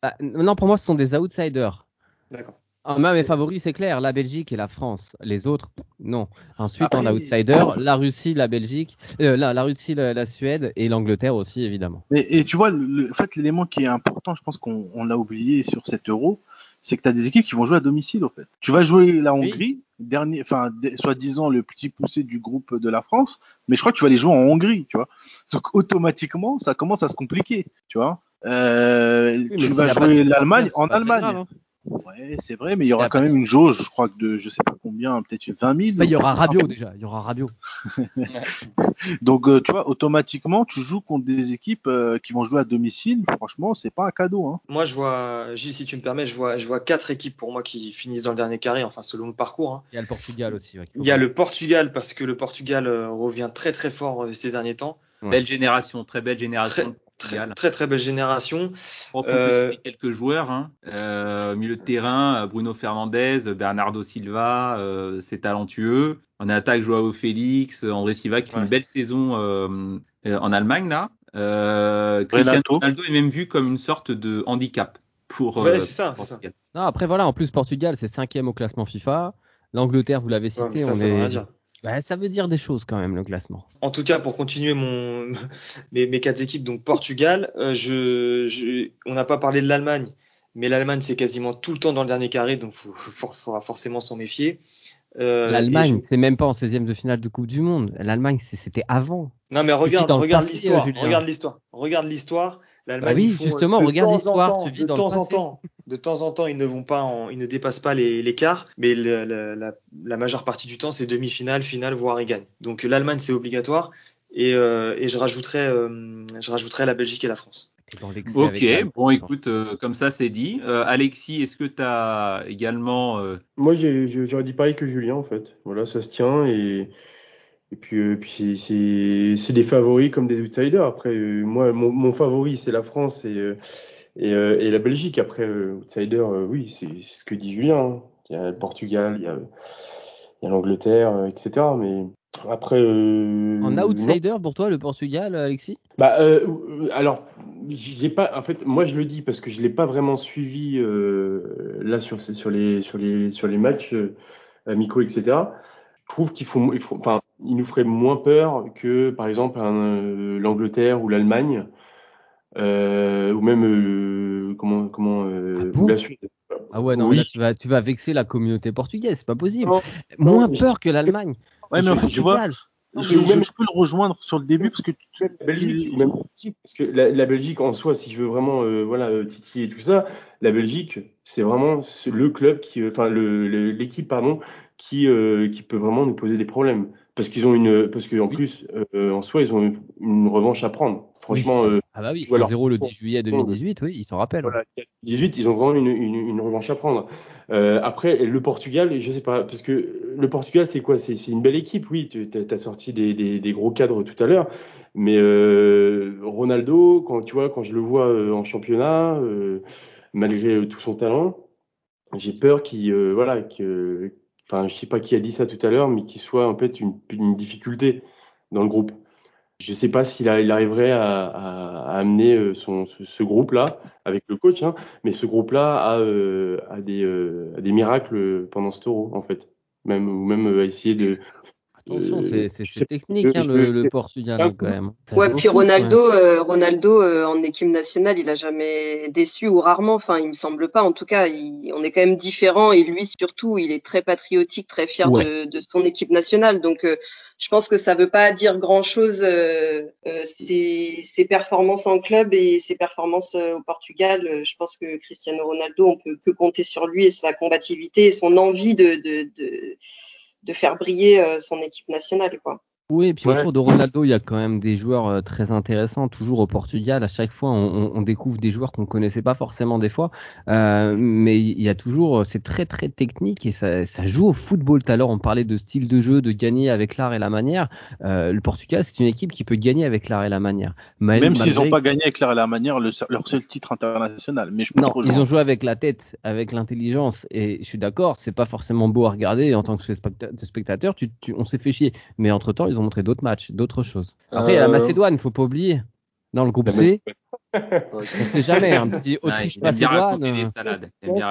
Ah, non, pour moi, ce sont des outsiders. D'accord. Ah, mes favoris, c'est clair, la Belgique et la France. Les autres, non. Ensuite, Après- en outsider, la Russie, la Belgique, euh, la, la Russie, la, la Suède et l'Angleterre aussi, évidemment. Et tu vois, le, en fait, l'élément qui est important, je pense qu'on on l'a oublié sur cet euro, c'est que tu as des équipes qui vont jouer à domicile, en fait. Tu vas jouer la Hongrie, dernier, enfin, soi-disant le petit poussé du groupe de la France, mais je crois que tu vas les jouer en Hongrie, tu vois. Donc, automatiquement, ça commence à se compliquer, tu vois. Euh, tu vas a jouer l'Allemagne en Allemagne. grave, hein. Ouais, c'est vrai, mais il y aura quand même une jauge, je crois que de, je sais pas combien, peut-être 20 000. Bah, il y aura Rabiot déjà, il y aura Rabiot. Donc, euh, tu vois, automatiquement, tu joues contre des équipes euh, qui vont jouer à domicile. Franchement, c'est pas un cadeau. Hein. Moi, je vois, Gilles, si tu me permets, je vois, je vois quatre équipes pour moi qui finissent dans le dernier carré, enfin, selon le parcours. hein. Il y a le Portugal aussi. ouais, Il y a le Portugal, parce que le Portugal euh, revient très très fort euh, ces derniers temps. Belle génération, très belle génération. Très, Très très belle génération. On peut Euh, citer quelques joueurs. Hein. Euh, milieu de terrain, euh, Bruno Fernandez, Bernardo Silva, euh, c'est talentueux. En attaque, Joao Félix, André Silva qui fait une belle saison en Allemagne là. Euh, Cristiano Renato. Ronaldo est même vu comme une sorte de handicap pour. Ouais, c'est ça. Non, après voilà, en plus Portugal c'est cinquième au classement FIFA. L'Angleterre, vous l'avez cité, Ouais, mais ça, on ça est. Ouais, ça veut dire des choses quand même le classement. En tout cas, pour continuer mon mes, mes quatre équipes, donc Portugal, euh, je, je- on n'a pas parlé de l'Allemagne, mais l'Allemagne c'est quasiment tout le temps dans le dernier carré, donc il faudra forcément s'en méfier. Euh, L'Allemagne, je- c'est même pas en 16e de finale de Coupe du Monde. L'Allemagne, c'était avant. Non mais regarde, regarde l'histoire, euh, regarde l'histoire, regarde l'histoire. L'Allemagne, Bah oui, font, justement, de regarde l'histoire, de temps en temps, de temps en temps, ils ne vont pas, en, ils ne dépassent pas les, l'écart, mais le- la, la majeure partie du temps, c'est demi-finale, finale, voire ils gagnent. Donc l'Allemagne, c'est obligatoire, et, euh, et je rajouterais, euh, je rajouterais la Belgique et la France. Ok, bon écoute, euh, comme ça c'est dit. Euh, Alexis, est-ce que tu as également euh, Moi, j'aurais dit pareil que Julien, en fait. Voilà, ça se tient et, et puis, euh, puis c'est- des favoris comme des outsiders. Après, euh, moi, mon, mon favori, c'est la France et, euh, et, euh, et la Belgique. Après, euh, outsider, euh, oui, c'est ce que dit Julien. hein. Il y a le Portugal, il y a, l'Angleterre, etc. Mais après, En non. outsider pour toi, le Portugal, Alexis? Bah, alors, j'ai pas. En fait, moi, je le dis parce que je l'ai pas vraiment suivi là sur les sur les sur les matchs amicaux, etc. Je trouve qu'il faut, il faut, enfin, il nous ferait moins peur que, par exemple, l'Angleterre ou l'Allemagne, ou même euh, comment comment euh, Ah la Suède. Ah ouais, non, Oui. là tu vas, tu vas vexer la communauté portugaise, c'est pas possible. Non, Moins non, je- peur que l'Allemagne. Ouais, mais en fait, tu vois. Non, je, mais je- même- je peux le rejoindre sur le début parce que tu- la Belgique, ou même la Belgique, parce que la, la Belgique en soi, si je veux vraiment euh, voilà euh, titiller tout ça, la Belgique, c'est vraiment le club qui, euh, enfin le- le- l'équipe pardon, qui euh, qui peut vraiment nous poser des problèmes parce qu'ils ont une, parce qu'en plus, euh, en soi, ils ont une, une revanche à prendre. Franchement, euh, Ah bah oui, Tu vois leur 0 le 10 parcours. juillet 2018, oui, ils s'en rappellent. voilà, 18, ils ont vraiment une, une, une revanche à prendre. Euh, après, le Portugal, je sais pas, parce que le Portugal, c'est quoi? C'est une belle équipe, oui. Tu as, sorti des, des, des gros cadres tout à l'heure, mais euh, Ronaldo, quand tu vois, quand je le vois euh, en championnat, euh, malgré tout son talent, j'ai peur qu'il, voilà, que, enfin, je sais pas qui a dit ça tout à l'heure, mais qu'il soit en fait une, une difficulté dans le groupe. Je sais pas s'il arriverait à, amener euh, son, ce, groupe-là avec le coach, hein, mais ce groupe-là a, euh, des, euh, a des miracles pendant ce euro, en fait. Même, ou même à essayer de. Attention, euh, c'est- technique hein, le, le Portugal hein, quand même. Ça Ouais, puis. Ronaldo, euh, Ronaldo euh, en équipe nationale, il a jamais déçu ou rarement. Enfin, il me semble pas. En tout cas, il- on est quand même différent et lui surtout, il est très patriotique, très fier Ouais. de, de son équipe nationale. Donc, euh, je pense que ça veut pas dire grand chose ses, ses performances en club et ses performances au Portugal. Je pense que Cristiano Ronaldo, on peut que compter sur lui et sa combativité et son envie de de, de, de faire briller euh, son équipe nationale, quoi. Oui, et puis Ouais. autour de Ronaldo, il y a quand même des joueurs euh, très intéressants. Toujours au Portugal, à chaque fois, on, découvre des joueurs qu'on connaissait pas forcément des fois. Euh, mais il y a toujours, c'est très très technique et ça, ça joue au football. Tout à l'heure, on parlait de style de jeu, de gagner avec l'art et la manière. Euh, le Portugal, c'est une équipe qui peut gagner avec l'art et la manière. Mal- Même s'ils n'ont pas gagné avec l'art et la manière le- leur seul titre international. Mais je Non, ils ont joué avec la tête, avec l'intelligence, et je suis d'accord, c'est pas forcément beau à regarder en tant que specta- spectateur, tu, tu- on s'est fait chier. Mais entre temps, ils ont montré d'autres matchs, d'autres choses. Après, il y a la Euh, Macédoine, faut pas oublier. Dans le groupe La C, on sait jamais, un petit Ouais, Autriche il aime bien Macédoine. raconter euh. Il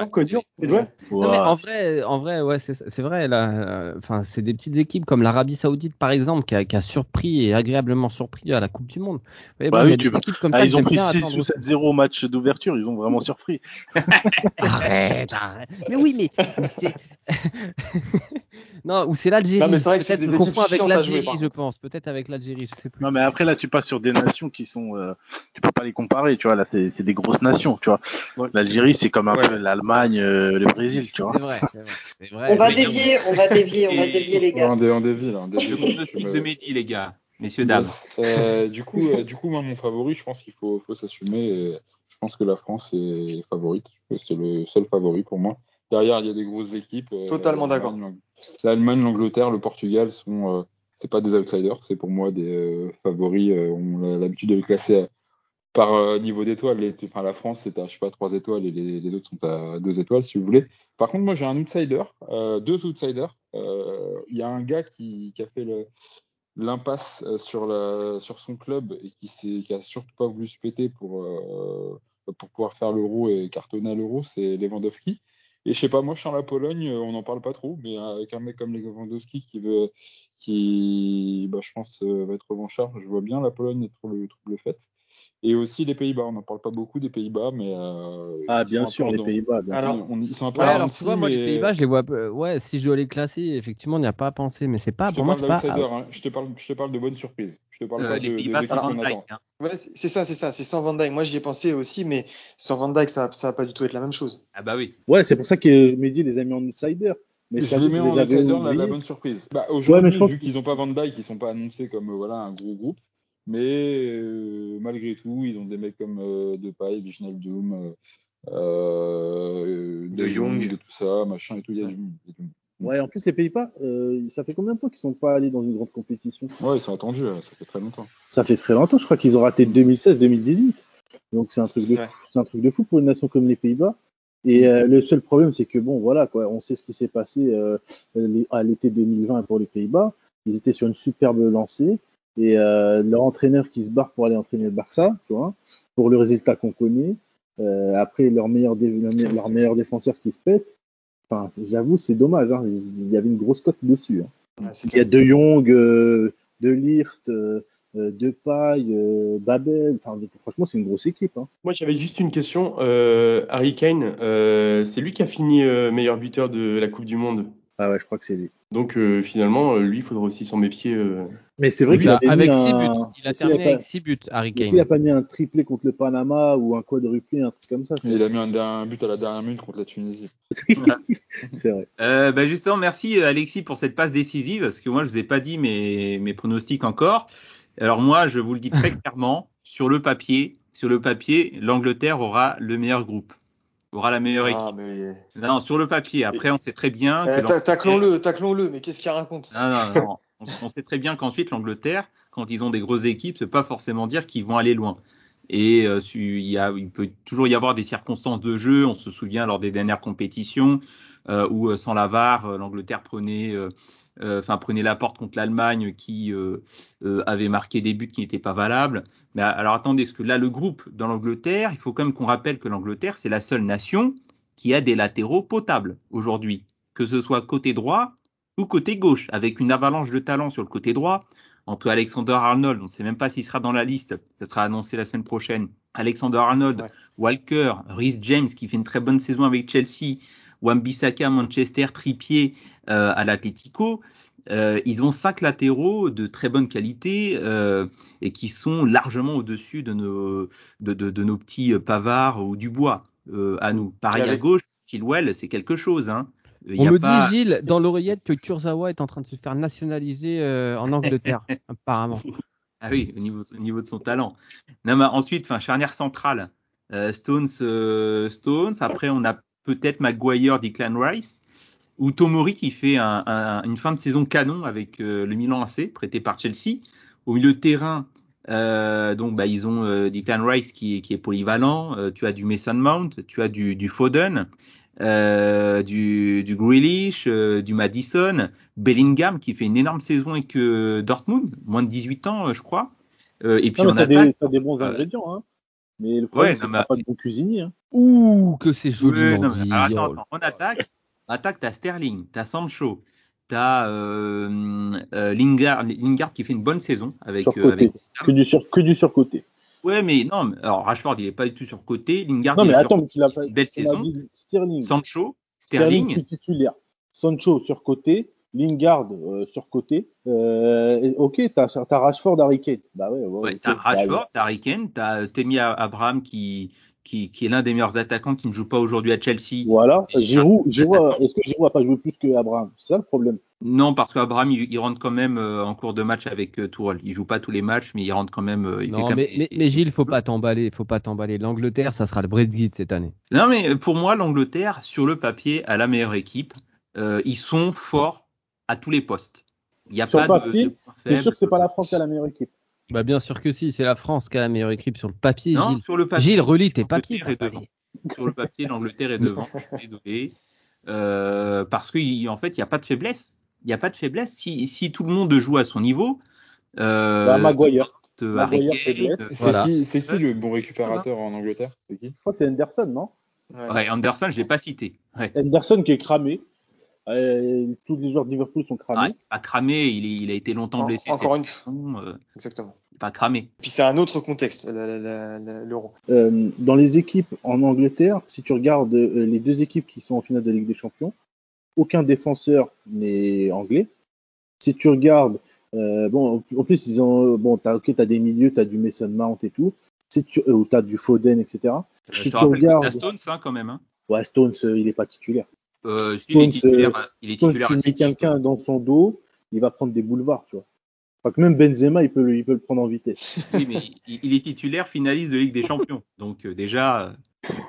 en vrai, en vrai, ouais, c'est vrai. Là, euh, enfin, c'est des petites équipes comme l'Arabie Saoudite, par exemple, qui a, qui a surpris et agréablement surpris à la Coupe du Monde. Bah oui, il tu veux- comme Ah, ça ils ont pris bien 6 attendre ou 7-0 au match d'ouverture, ils ont vraiment surpris. Arrête, arrête. Mais oui, mais, mais c'est. non, ou c'est l'Algérie. Non, mais c'est vrai que c'est Peut-être des équipes avec l'Algérie, je pense. Peut-être avec l'Algérie, je sais plus. Non, mais après, là, tu passes sur des nations qui sont. euh, tu peux pas les comparer, tu vois. Là, c'est des grosses nations, tu vois. Ouais. L'Algérie, c'est comme un Ouais. peu l'Allemagne, euh, le Brésil, tu vois. C'est vrai, c'est vrai. c'est vrai. On va dévier, on va dévier, on va dévier les gars. on, dé, on dévie, là. On dévie. Le pronostic de Mehdi, les gars. Messieurs, dames. Yes. Euh, du coup, euh, du coup, moi, mon favori, je pense qu'il faut, faut s'assumer. et Je pense que la France est favorite. C'est le seul favori pour moi. Derrière, il y a des grosses équipes. euh, Totalement d'accord. l'Allemagne, l'Ang- L'Allemagne, l'Angleterre, le Portugal sont. euh, c'est pas des outsiders, c'est pour moi des euh, favoris. euh, on a l'habitude de les classer par euh, niveau d'étoiles. La France, c'est à je sais pas trois étoiles et les, autres sont à deux étoiles, si vous voulez. Par contre, moi, j'ai un outsider, deux outsiders. Il y a un gars qui, a fait l'impasse sur, son club et qui, a surtout pas voulu se péter pour, pour pouvoir faire l'euro et cartonner à l'euro, c'est Lewandowski. Et je sais pas, moi en la Pologne, euh, on n'en parle pas trop, mais avec un mec comme Lewandowski qui veut, qui, bah, je pense, euh, va être revanchard, je vois bien la Pologne être le trouble fait. Et aussi les Pays-Bas, on n'en parle pas beaucoup des Pays-Bas, mais. euh, Ah, bien sûr, les. Pays-Bas, bien Alors, sûr. On- ils sont un peu Ouais, alors tu vois, moi, les Pays-Bas, je les vois. euh, ouais, si je dois les classer, effectivement, il n'y a pas à penser. Mais c'est pas, Je pour moi, c'est pas. hein. je, te parle, je te parle de bonnes surprises. Je te parle Euh, pas les de, Pays-Bas, sans Van attend. hein. Ouais, c'est ça, c'est ça, c'est sans Van Dyke. Moi, j'y ai pensé aussi, mais sans Van Dyke, ça, ça va pas du tout être la même chose. Ah bah oui. Ouais, c'est pour ça que je me dis les amis en outsider. Mais Je les mets en outsider, la, la bonne surprise. Bah, Ouais, Aujourd'hui, pense vu qu'ils n'ont pas Van Dyke, ils sont pas annoncés comme voilà, un gros groupe. Mais euh, malgré tout, ils ont des mecs comme euh, Depay, Wijnaldum, euh, euh, De Jong. et tout ça, machin et tout. Il y a du- du- Ouais, en plus, les Pays-Bas, euh, ça fait combien de temps qu'ils sont pas allés dans une grande compétition? Ouais, ils sont attendus, euh, ça fait très longtemps. Ça fait très longtemps, je crois qu'ils ont raté 2016-2018. Donc c'est un truc de Ouais. c'est un truc de fou pour une nation comme les Pays-Bas. Et euh, le seul problème, c'est que bon, voilà, quoi, on sait ce qui s'est passé euh, les- à l'été 2020 pour les Pays-Bas. Ils étaient sur une superbe lancée et euh, leur entraîneur qui se barre pour aller entraîner le Barça, tu vois, pour le résultat qu'on connaît. Euh, après leur meilleur leur meilleur défenseur qui se pète. Enfin, j'avoue, c'est dommage. Hein, il y avait une grosse cote dessus. hein. Il y a. De Jong, euh, De Ligt, euh, Depay, euh, Babel. Enfin, franchement, c'est une grosse équipe. Hein. Moi, j'avais juste une question. Harry Kane, c'est lui qui a fini meilleur buteur de la Coupe du Monde? Ah ouais, je crois que c'est lui. Donc euh, finalement, euh, lui, il faudra aussi s'en méfier. euh. Mais c'est vrai Il qu'il a- avec mis 6 un... buts. Il a terminé pas- avec 6 buts, Harry Kane. pas mis un triplé contre le Panama ou un quadruplé, un truc comme ça Il a mis un, un but à la dernière minute contre la Tunisie. C'est vrai. Euh, bah justement, merci Alexis pour cette passe décisive, parce que moi je vous ai pas dit mes, mes pronostics encore. Alors moi, je vous le dis très clairement, sur le papier, sur le papier, l'Angleterre aura le meilleur groupe, aura la meilleure équipe. Ah, mais. Non, sur le papier. Après, on sait très bien. Eh, Taclons-le, taclons-le, mais qu'est-ce qu'il raconte Non, non, non. On, on sait très bien qu'ensuite l'Angleterre, quand ils ont des grosses équipes, ça peut pas forcément dire qu'ils vont aller loin. Et euh, il, y a, il peut toujours y avoir des circonstances de jeu. On se souvient lors des dernières compétitions euh, où euh, sans la VAR, euh, l'Angleterre prenait, enfin prenait la porte contre l'Allemagne qui euh, euh, avait marqué des buts qui n'étaient pas valables. Mais alors attendez, parce que là le groupe dans l'Angleterre, il faut quand même qu'on rappelle que l'Angleterre c'est la seule nation qui a des latéraux potables aujourd'hui, que ce soit côté droit ou côté gauche, avec une avalanche de talent sur le côté droit, entre Alexander Arnold, on ne sait même pas s'il sera dans la liste, ça sera annoncé la semaine prochaine, Alexander Arnold, Ouais. Walker, Rhys James qui fait une très bonne saison avec Chelsea, Wan-Bissaka, Manchester, Trippier euh, à l'Atlético, euh, ils ont cinq latéraux de très bonne qualité euh, et qui sont largement au-dessus de nos, de, de- de nos petits euh, Pavard ou Dubois euh, à nous. Pareil à gauche, Chilwell, c'est quelque chose. Hein. Il On y a me pas- dit, Gilles, dans l'oreillette, que Kurzawa est en train de se faire nationaliser euh, en Angleterre, apparemment. Ah oui, au niveau, au niveau de son talent. Non, mais ensuite, enfin, charnière centrale, euh, Stones, euh, Stones. Après, on a peut-être Maguire, Declan Rice, ou Tomori qui fait un- un- une fin de saison canon avec euh, le Milan AC, prêté par Chelsea. Au milieu de terrain, euh, donc bah, ils ont euh, Declan Rice qui, est- qui est polyvalent. euh, tu as du Mason Mount, tu as du, du Foden. euh, du, du Grealish, euh, du Madison, Bellingham qui fait une énorme saison avec euh, Dortmund, moins de 18 ans, euh, je crois. Euh, et puis Non, mais t'as des, des bons ingrédients, hein. Mais le problème, Ouais, c'est mais- t'as pas de bon cuisinier. Hein. Ouh, que c'est non, mais dit. alors, attends, attends, en attaque, attaque, t'as Sterling, t'as Sancho, t'as euh, euh, Lingard, Lingard qui fait une bonne saison avec, Surcoté. euh, avec. Que du, sur, que du surcoté. Ouais, mais non, alors Rashford, il est pas du tout sur côté. Lingard, Non, il est attends, mais il fait pas. une belle saison. Sterling. Sancho, Sterling, Sterling, titulaire. Sancho sur côté. Lingard euh, sur côté. Euh, et- ok, t'as as Rashford, Harry Kane. Bah ouais, ouais. ouais, t'as Bah, Rashford, t'as Harry Kane, t'as Temi Abraham qui, qui, qui est l'un des meilleurs attaquants qui ne joue pas aujourd'hui à Chelsea. Voilà. Giroud, attaquant. est-ce que Giroud a pas joué plus que Abraham? C'est ça le problème. Non, parce qu'Abraham, il, il rentre quand même euh, en cours de match avec euh, Tourelle. Il joue pas tous les matchs, mais il rentre quand même. euh, fait Non, quand mais, même- mais, mais Gilles, faut pas t'emballer, faut pas t'emballer. L'Angleterre, ça sera le Brexit cette année. Non, mais pour moi, l'Angleterre, sur le papier, a la meilleure équipe. Euh, ils sont forts à tous les postes. Il n'y a Sur pas le de- papier, de, faibles. sûr que c'est pas la France qui a la meilleure équipe? Bah bien sûr que si, c'est la France qui a la meilleure équipe sur le papier, Non, Gilles. sur le papier. Gilles, relis tes papiers. Sur le papier, l'Angleterre est devant. désolé. Euh, parce qu'en fait, il n'y a pas de faiblesse. Il n'y a pas de faiblesse. Si, si tout le monde joue à son niveau. Euh, Bah, Maguire. euh, Harry Maguire, Kane, faiblesse. C'est Voilà. qui, c'est qui le bon récupérateur en Angleterre? C'est qui? Je crois que c'est Henderson, non? Ouais. Ouais, Anderson, je l'ai pas cité. Ouais. Henderson qui est cramé. Euh, tous les joueurs de Liverpool sont cramés. Ouais, pas cramé, il, est- il a été longtemps En- blessé. encore une saison, euh, Exactement. pas cramé. Puis c'est un autre contexte, l'euro. Euh, dans les équipes en Angleterre, si tu regardes euh, les deux équipes qui sont en finale de Ligue des Champions, aucun défenseur n'est anglais. Si tu regardes, euh, bon, en plus ils ont, bon, t'as, ok, t'as des milieux, t'as du Mason Mount et tout, si tu, euh, ou t'as du Foden, etc. Si tu regardes- Stones hein, quand même. Hein. Ouais, Stones, euh, il est pas titulaire. Euh, si, il est titulaire, euh, il est titulaire mets City. quelqu'un dans son dos, il va prendre des boulevards, tu vois. Enfin, que même Benzema, il peut, le- il peut le prendre en vitesse. Oui, mais il, il est titulaire finaliste de Ligue des Champions. Donc euh, déjà,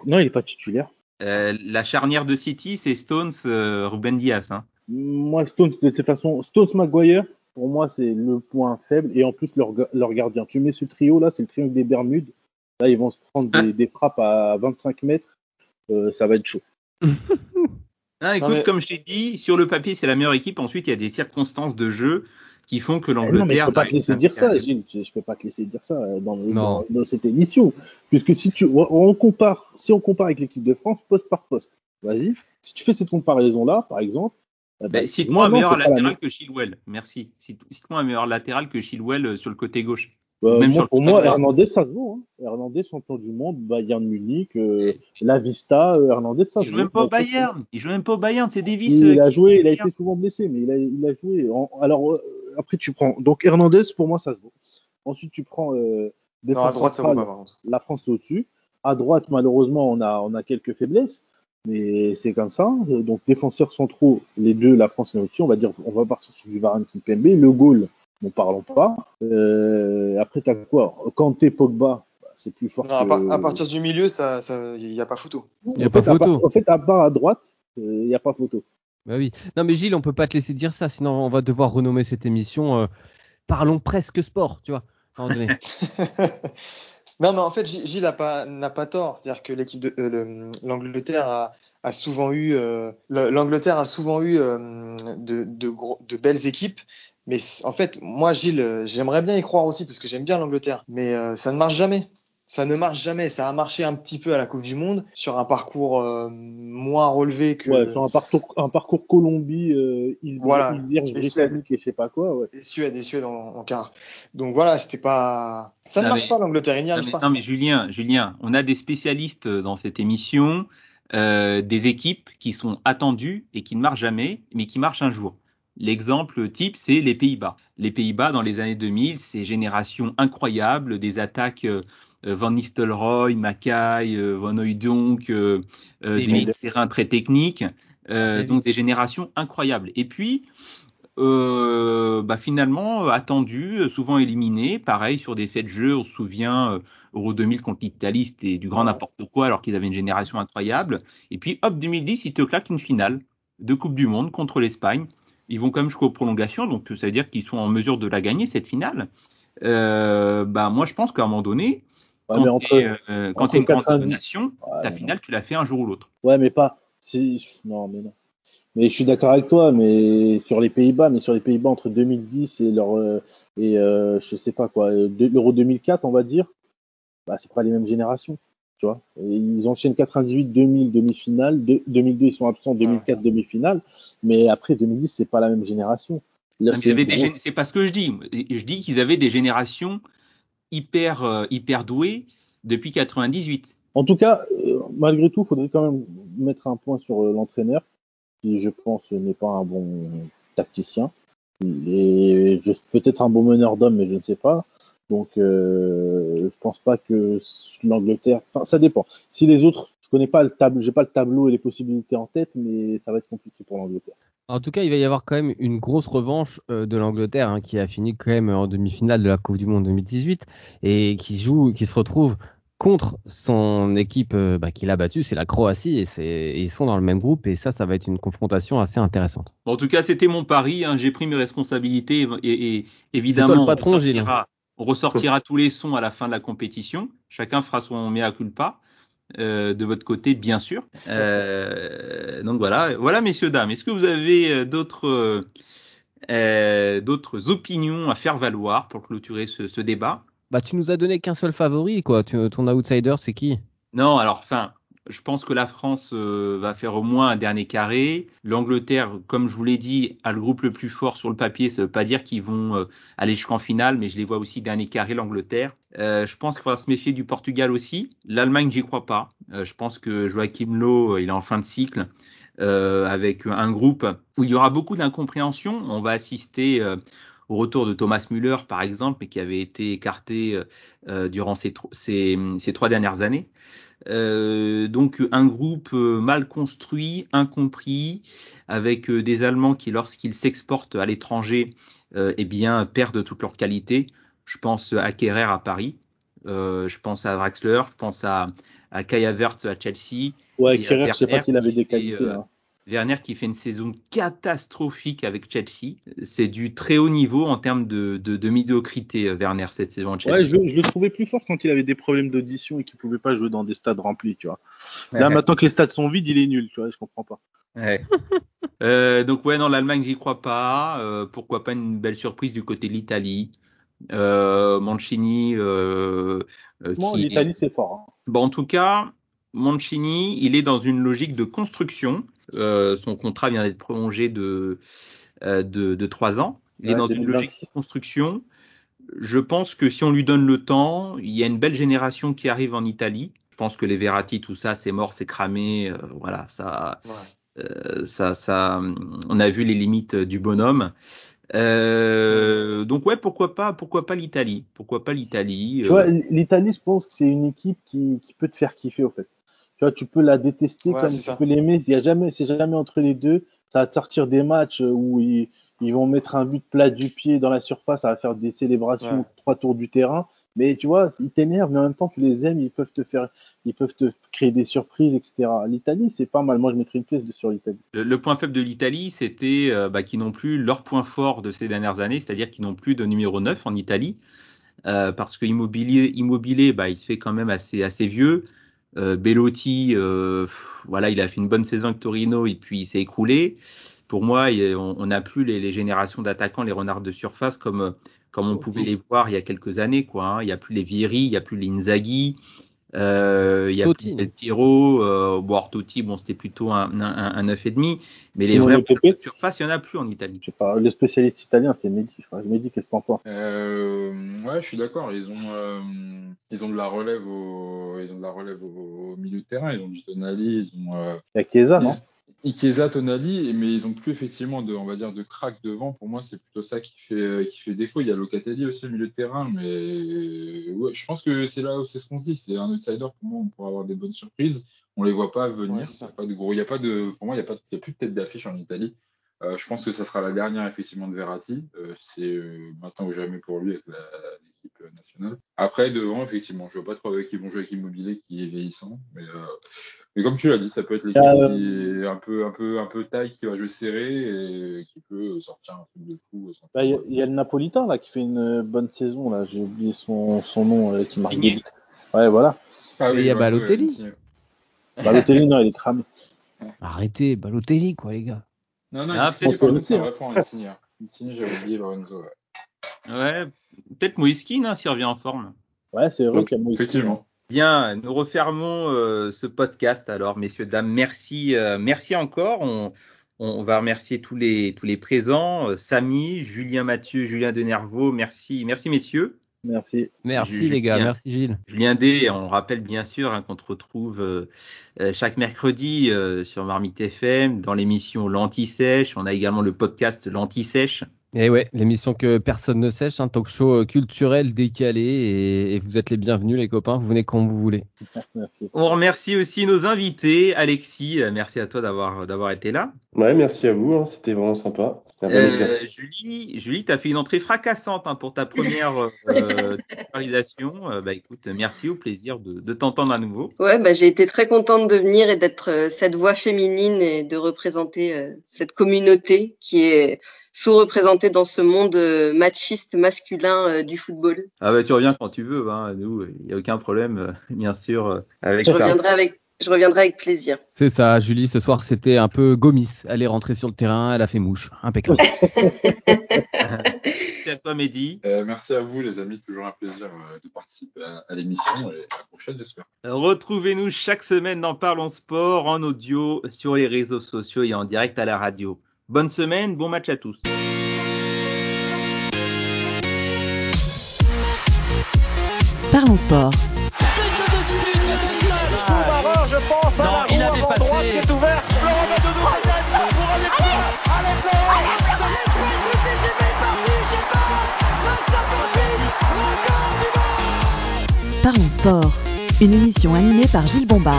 Non, il est pas titulaire. euh, la charnière de City, c'est Stones, euh, Ruben Diaz. Hein. Moi, Stones, de toute façon, Stones Maguire, pour moi, c'est le point faible. Et en plus, leur, ga- leur gardien. Tu mets ce trio-là, c'est le triangle des Bermudes. Là, ils vont se prendre des, des frappes à 25 mètres. Euh, ça va être chaud. Ah, écoute, mais- comme je t'ai dit, sur le papier, c'est la meilleure équipe. Ensuite, il y a des circonstances de jeu qui font que Eh non, mais je l'Angleterre. peux pas te laisser dire ça, Gilles. Je, peux pas te laisser dire ça euh, dans, dans, dans cette émission. Puisque si tu, on, compare, si on compare avec l'équipe de France, poste par poste, vas-y. Si tu fais cette comparaison-là, par exemple, euh, Ben, bah, Cite-moi un meilleur la latéral que Chilwell. Merci. Cite- Cite-moi un meilleur latéral que Chilwell sur le côté gauche. Bah, Même moi, pour moi, de- Hernandez, ça se vaut. Hein. Hernandez, champion du monde, Bayern Munich, euh, La Vista, euh, Hernandez, ça Il se joue vaut. même pas au Bayern. Il joue même pas au Bayern. C'est Davis. Si, euh, il a joué, il a été souvent blessé, mais il a, il a joué. En- alors, euh, après, tu prends. Donc, Hernandez, pour moi, ça se vaut. Ensuite, tu prends euh, Non, à droite, ça vaut centrale. pas, par contre. La France est au-dessus. À droite, malheureusement, on a, on a quelques faiblesses, mais c'est comme ça. Euh, Donc, défenseurs centraux, les deux, la France est au-dessus. On va dire, on va partir sur du Varane Kimpembe. Le goal, n'en parlons pas. Euh, après, t'as quoi? Kanté, Pogba, bah, c'est plus fort Non, à, que- par- à partir du milieu, ça, ça, y y a pas photo. Il y a en pas à photo. part- en fait, à part à droite, il n'y a pas photo. Bah oui. Non mais Gilles, on peut pas te laisser dire ça, sinon on va devoir renommer cette émission. euh, Parlons presque sport, tu vois. à un moment donné. non, mais en fait, Gilles n'a pas, tort. C'est-à-dire que l'équipe de euh, le- l'Angleterre a, a souvent eu, euh, le- l'Angleterre a souvent eu euh, de, de, gros- de belles équipes. Mais en fait, moi, Gilles, euh, j'aimerais bien y croire aussi parce que j'aime bien l'Angleterre. Mais euh, ça ne marche jamais. Ça ne marche jamais. Ça a marché un petit peu à la Coupe du Monde sur un parcours euh, moins relevé que Ouais, sur un parcours, un parcours Colombie, euh, île, Voilà. Vierge Et britannique et je sais pas quoi. Ouais. et Suède et Suède en, en quart. Donc voilà, c'était pas. Ça ne marche mais- pas l'Angleterre. Il n'y arrive mais, pas. non, mais Julien, Julien, on a des spécialistes dans cette émission, euh, des équipes qui sont attendues et qui ne marchent jamais, mais qui marchent un jour. L'exemple type, c'est les Pays-Bas. Les Pays-Bas, dans les années 2000, c'est génération incroyable, des attaques euh, Van Nistelrooy, Mackay, euh, Van Hooijdonk, euh, euh, des Davis. milieux de terrain très techniques, donc des générations incroyables. Et puis, euh, bah finalement attendu, souvent éliminé. Pareil sur des faits de jeu, on se souvient Euro 2000 contre l'Italie, c'était du grand n'importe quoi alors qu'ils avaient une génération incroyable. Et puis hop 2010, ils te claquent une finale de Coupe du Monde contre l'Espagne. Ils vont quand même jusqu'aux prolongations, donc ça veut dire qu'ils sont en mesure de la gagner cette finale. Euh, bah moi je pense qu'à un moment donné, Ouais, quand entre, t'es euh, une grande 90 nation, Ouais, ta finale tu l'as fait un jour ou l'autre. Ouais, mais pas. Non, mais non. Mais je suis d'accord avec toi, mais sur les Pays-Bas, mais sur les Pays-Bas entre 2010 et leur euh, et euh, je sais pas quoi, euh, l'Euro 2004, on va dire, bah c'est pas les mêmes générations, tu vois. Et ils enchaînent 98, 2000 demi-finale, de- 2002 ils sont absents, 2004 demi-finale, mais après 2010 c'est pas la même génération. C'est pas ce que je dis. Je dis qu'ils avaient des générations hyper, euh, hyper douées depuis 98. En tout cas, euh, malgré tout, il faudrait quand même mettre un point sur euh, l'entraîneur, qui, je pense, n'est pas un bon tacticien. Et peut-être un bon meneur d'hommes, mais je ne sais pas. Donc, euh, je pense pas que l'Angleterre. Enfin, ça dépend. Si les autres, je connais pas le tableau, j'ai pas le tableau et les possibilités en tête, mais ça va être compliqué pour l'Angleterre. En tout cas, il va y avoir quand même une grosse revanche euh, de l'Angleterre hein, qui a fini quand même en demi-finale de la Coupe du Monde 2018 et qui joue, qui se retrouve contre son équipe euh, bah, qu'il a battue, c'est la Croatie et ils sont dans le même groupe et ça, ça va être une confrontation assez intéressante. En tout cas, c'était mon pari. hein. J'ai pris mes responsabilités et, et évidemment, toi le patron, on, Gilles. On ressortira tous les sons à la fin de la compétition. Chacun fera son mea culpa. euh, de votre côté, bien sûr. Euh, donc voilà, voilà, messieurs dames. Est-ce que vous avez euh, d'autres euh, euh, d'autres opinions à faire valoir pour clôturer ce, ce débat? Bah, tu nous as donné qu'un seul favori, quoi. Tu- ton outsider, c'est qui? Non, alors, enfin, je pense que la France euh, va faire au moins un dernier carré. L'Angleterre, comme je vous l'ai dit, a le groupe le plus fort sur le papier. Ça veut pas dire qu'ils vont euh, aller jusqu'en finale, mais je les vois aussi dernier carré, l'Angleterre. Euh, je pense qu'il faudra se méfier du Portugal aussi. L'Allemagne, j'y crois pas. Euh, je pense que Joachim Low, euh, il est en fin de cycle. euh, avec un groupe où il y aura beaucoup d'incompréhension. On va assister au retour de Thomas Müller, par exemple, mais qui avait été écarté euh, durant ces, ces trois dernières années. Euh, donc un groupe euh, mal construit, incompris, avec euh, des Allemands qui, lorsqu'ils s'exportent à l'étranger, euh, eh bien perdent toute leur qualité. Je pense à Kerrer à Paris, euh, je pense à Draxler, je pense à, à Kai Havertz à Chelsea. Ouais, Kerrer, je sais pas s'il avait des qualités. hein. Werner qui fait une saison catastrophique avec Chelsea. C'est du très haut niveau en termes de, de, de médiocrité, euh, Werner, cette saison à Chelsea. Ouais, je, le- je le trouvais plus fort quand il avait des problèmes d'audition et qu'il pouvait pas jouer dans des stades remplis, tu vois. Là, Ouais. maintenant que les stades sont vides, il est nul, tu vois, je comprends pas. Ouais. Euh, donc ouais, non, l'Allemagne, j'y crois pas. Euh, pourquoi pas une belle surprise du côté de l'Italie. Euh, Mancini, euh, euh, Bon, qui... l'Italie, c'est fort. hein. Bon, en tout cas, Mancini, il est dans une logique de construction. Euh, son contrat vient d'être prolongé de, euh, de, de trois ans. Il est Ouais, dans une 2026. logique de construction. je pense que si on lui donne le temps, il y a une belle génération qui arrive en Italie. Je pense que les Verratti, tout ça, c'est mort, c'est cramé. Euh, voilà, ça, Ouais. euh, ça, ça, on a vu les limites du bonhomme. Euh, donc ouais, pourquoi pas, pourquoi pas l'Italie, pourquoi pas l'Italie. Euh, l'Italie, je pense que c'est une équipe qui, qui peut te faire kiffer, au fait. Tu vois, tu peux la détester Ouais, comme tu ça. peux l'aimer. Il y a jamais, c'est jamais entre les deux. Ça va te sortir des matchs où ils, ils vont mettre un but plat du pied dans la surface, ça va faire des célébrations Ouais. trois tours du terrain. Mais tu vois, ils t'énervent, mais en même temps, tu les aimes, ils peuvent te faire, ils peuvent te créer des surprises, etc. L'Italie, c'est pas mal. Moi, je mettrais une pièce sur l'Italie. Le, le point faible de l'Italie, c'était euh, bah, qu'ils n'ont plus leur point fort de ces dernières années, c'est-à-dire qu'ils n'ont plus de numéro 9 en Italie, euh, parce que Immobilier, Immobilier bah, il se fait quand même assez, assez vieux. Euh, Bellotti, euh, voilà, il a fait une bonne saison avec Torino et puis il s'est écroulé. Pour moi, on n'a plus les, les générations d'attaquants, les renards de surface comme, euh, comme on pouvait les voir il y a quelques années. Quoi, hein. Il n'y a plus les Vieri, il n'y a plus les Inzaghi. Euh, il y a euh, bon, alors Totti, bon, c'était plutôt un, un, un 9,5, mais les vrais de surface, il n'y en a plus en Italie. Je sais pas, le spécialiste italien, c'est Mehdi. Mehdi, qu'est-ce que t'en penses? Euh, ouais, je suis d'accord. Ils ont, euh, ils ont de la relève au, ils ont de la relève au, au milieu de terrain. Ils ont du Tonali, ils ont Il y a Chiesa, non? Ikeza, Tonali, mais ils ont plus effectivement de, on va dire, de crack devant. Pour moi, c'est plutôt ça qui fait, qui fait défaut. Il y a Locatelli aussi au milieu de terrain, mais ouais, je pense que c'est là où c'est ce qu'on se dit. C'est un outsider pour moi. On pourra avoir des bonnes surprises. On les voit pas venir. Ouais, c'est ça. Il y a pas de gros, il y a pas de, pour moi, il y a pas, il y a plus de tête d'affiche en Italie. Euh, je pense que ça sera la dernière effectivement de Verratti. Euh, c'est euh, maintenant ou jamais pour lui avec la- l'équipe nationale. Après devant effectivement, je vois pas trop avec qui vont jouer avec Immobilier qui est vieillissant, mais, euh, mais comme tu l'as dit, ça peut être l'équipe Euh, qui est un peu un peu un peu taille qui va jouer serré et qui peut sortir un truc de fou. sans Bah, Il y, a- trop- il y a le Napolitain là qui fait une bonne saison là. J'ai oublié son, son nom euh, qui marque. Ouais, voilà. Ah Et il y a Balotelli. Balotelli, non, il est cramé. Arrêtez, Balotelli, quoi, les gars. Non non, Ah, aussi, c'est un hein. vrai point Insigne. Insigne, j'avais oublié Lorenzo. ouais. Ouais, peut-être Moïskine hein, s'il revient en forme. Ouais, c'est vrai qu'il y a. Effectivement. Bien, nous refermons euh, ce podcast alors, messieurs, dames. Merci, euh, merci encore. On, on va remercier tous les, tous les présents. euh, Samy, Julien Mathieu, Julien Denervaux. Merci, merci messieurs. Merci. Merci, Ju- les gars. Julien. Merci, Gilles. Julien D, on rappelle bien sûr hein, qu'on te retrouve euh, euh, chaque mercredi euh, sur Marmite FM dans l'émission L'Anti-Sèche. On a également le podcast L'Anti-Sèche. Et ouais, l'émission que personne ne sèche, un talk show euh, culturel décalé. Et, et vous êtes les bienvenus, les copains. Vous venez quand vous voulez. Merci. On remercie aussi nos invités. Alexis, euh, merci à toi d'avoir d'avoir été là. Ouais, merci à vous, hein, c'était vraiment sympa. Un Euh. Julie, Julie, tu as fait une entrée fracassante hein, pour ta première euh. Euh, bah écoute, merci, au plaisir de, de t'entendre à nouveau. Ouais, bah, j'ai été très contente de venir et d'être euh, cette voix féminine et de représenter euh, cette communauté qui est sous-représentée dans ce monde euh, machiste masculin euh, du football. Ah bah tu reviens quand tu veux, hein, nous, il n'y a aucun problème, euh, bien sûr, euh, avec Je ça. reviendrai avec, je reviendrai avec plaisir. C'est ça, Julie, ce soir, c'était un peu gomis. Elle est rentrée sur le terrain, elle a fait mouche. Impeccable. Merci à toi, Mehdi. Euh, merci à vous les amis, toujours un plaisir euh, de participer à, à l'émission et à la prochaine j'espère. Retrouvez-nous chaque semaine dans Parlons Sport, en audio, sur les réseaux sociaux et en direct à la radio. Bonne semaine, bon match à tous. Parlons sport. Non, il. Parlons sport. Une émission animée par Gilles Bombard.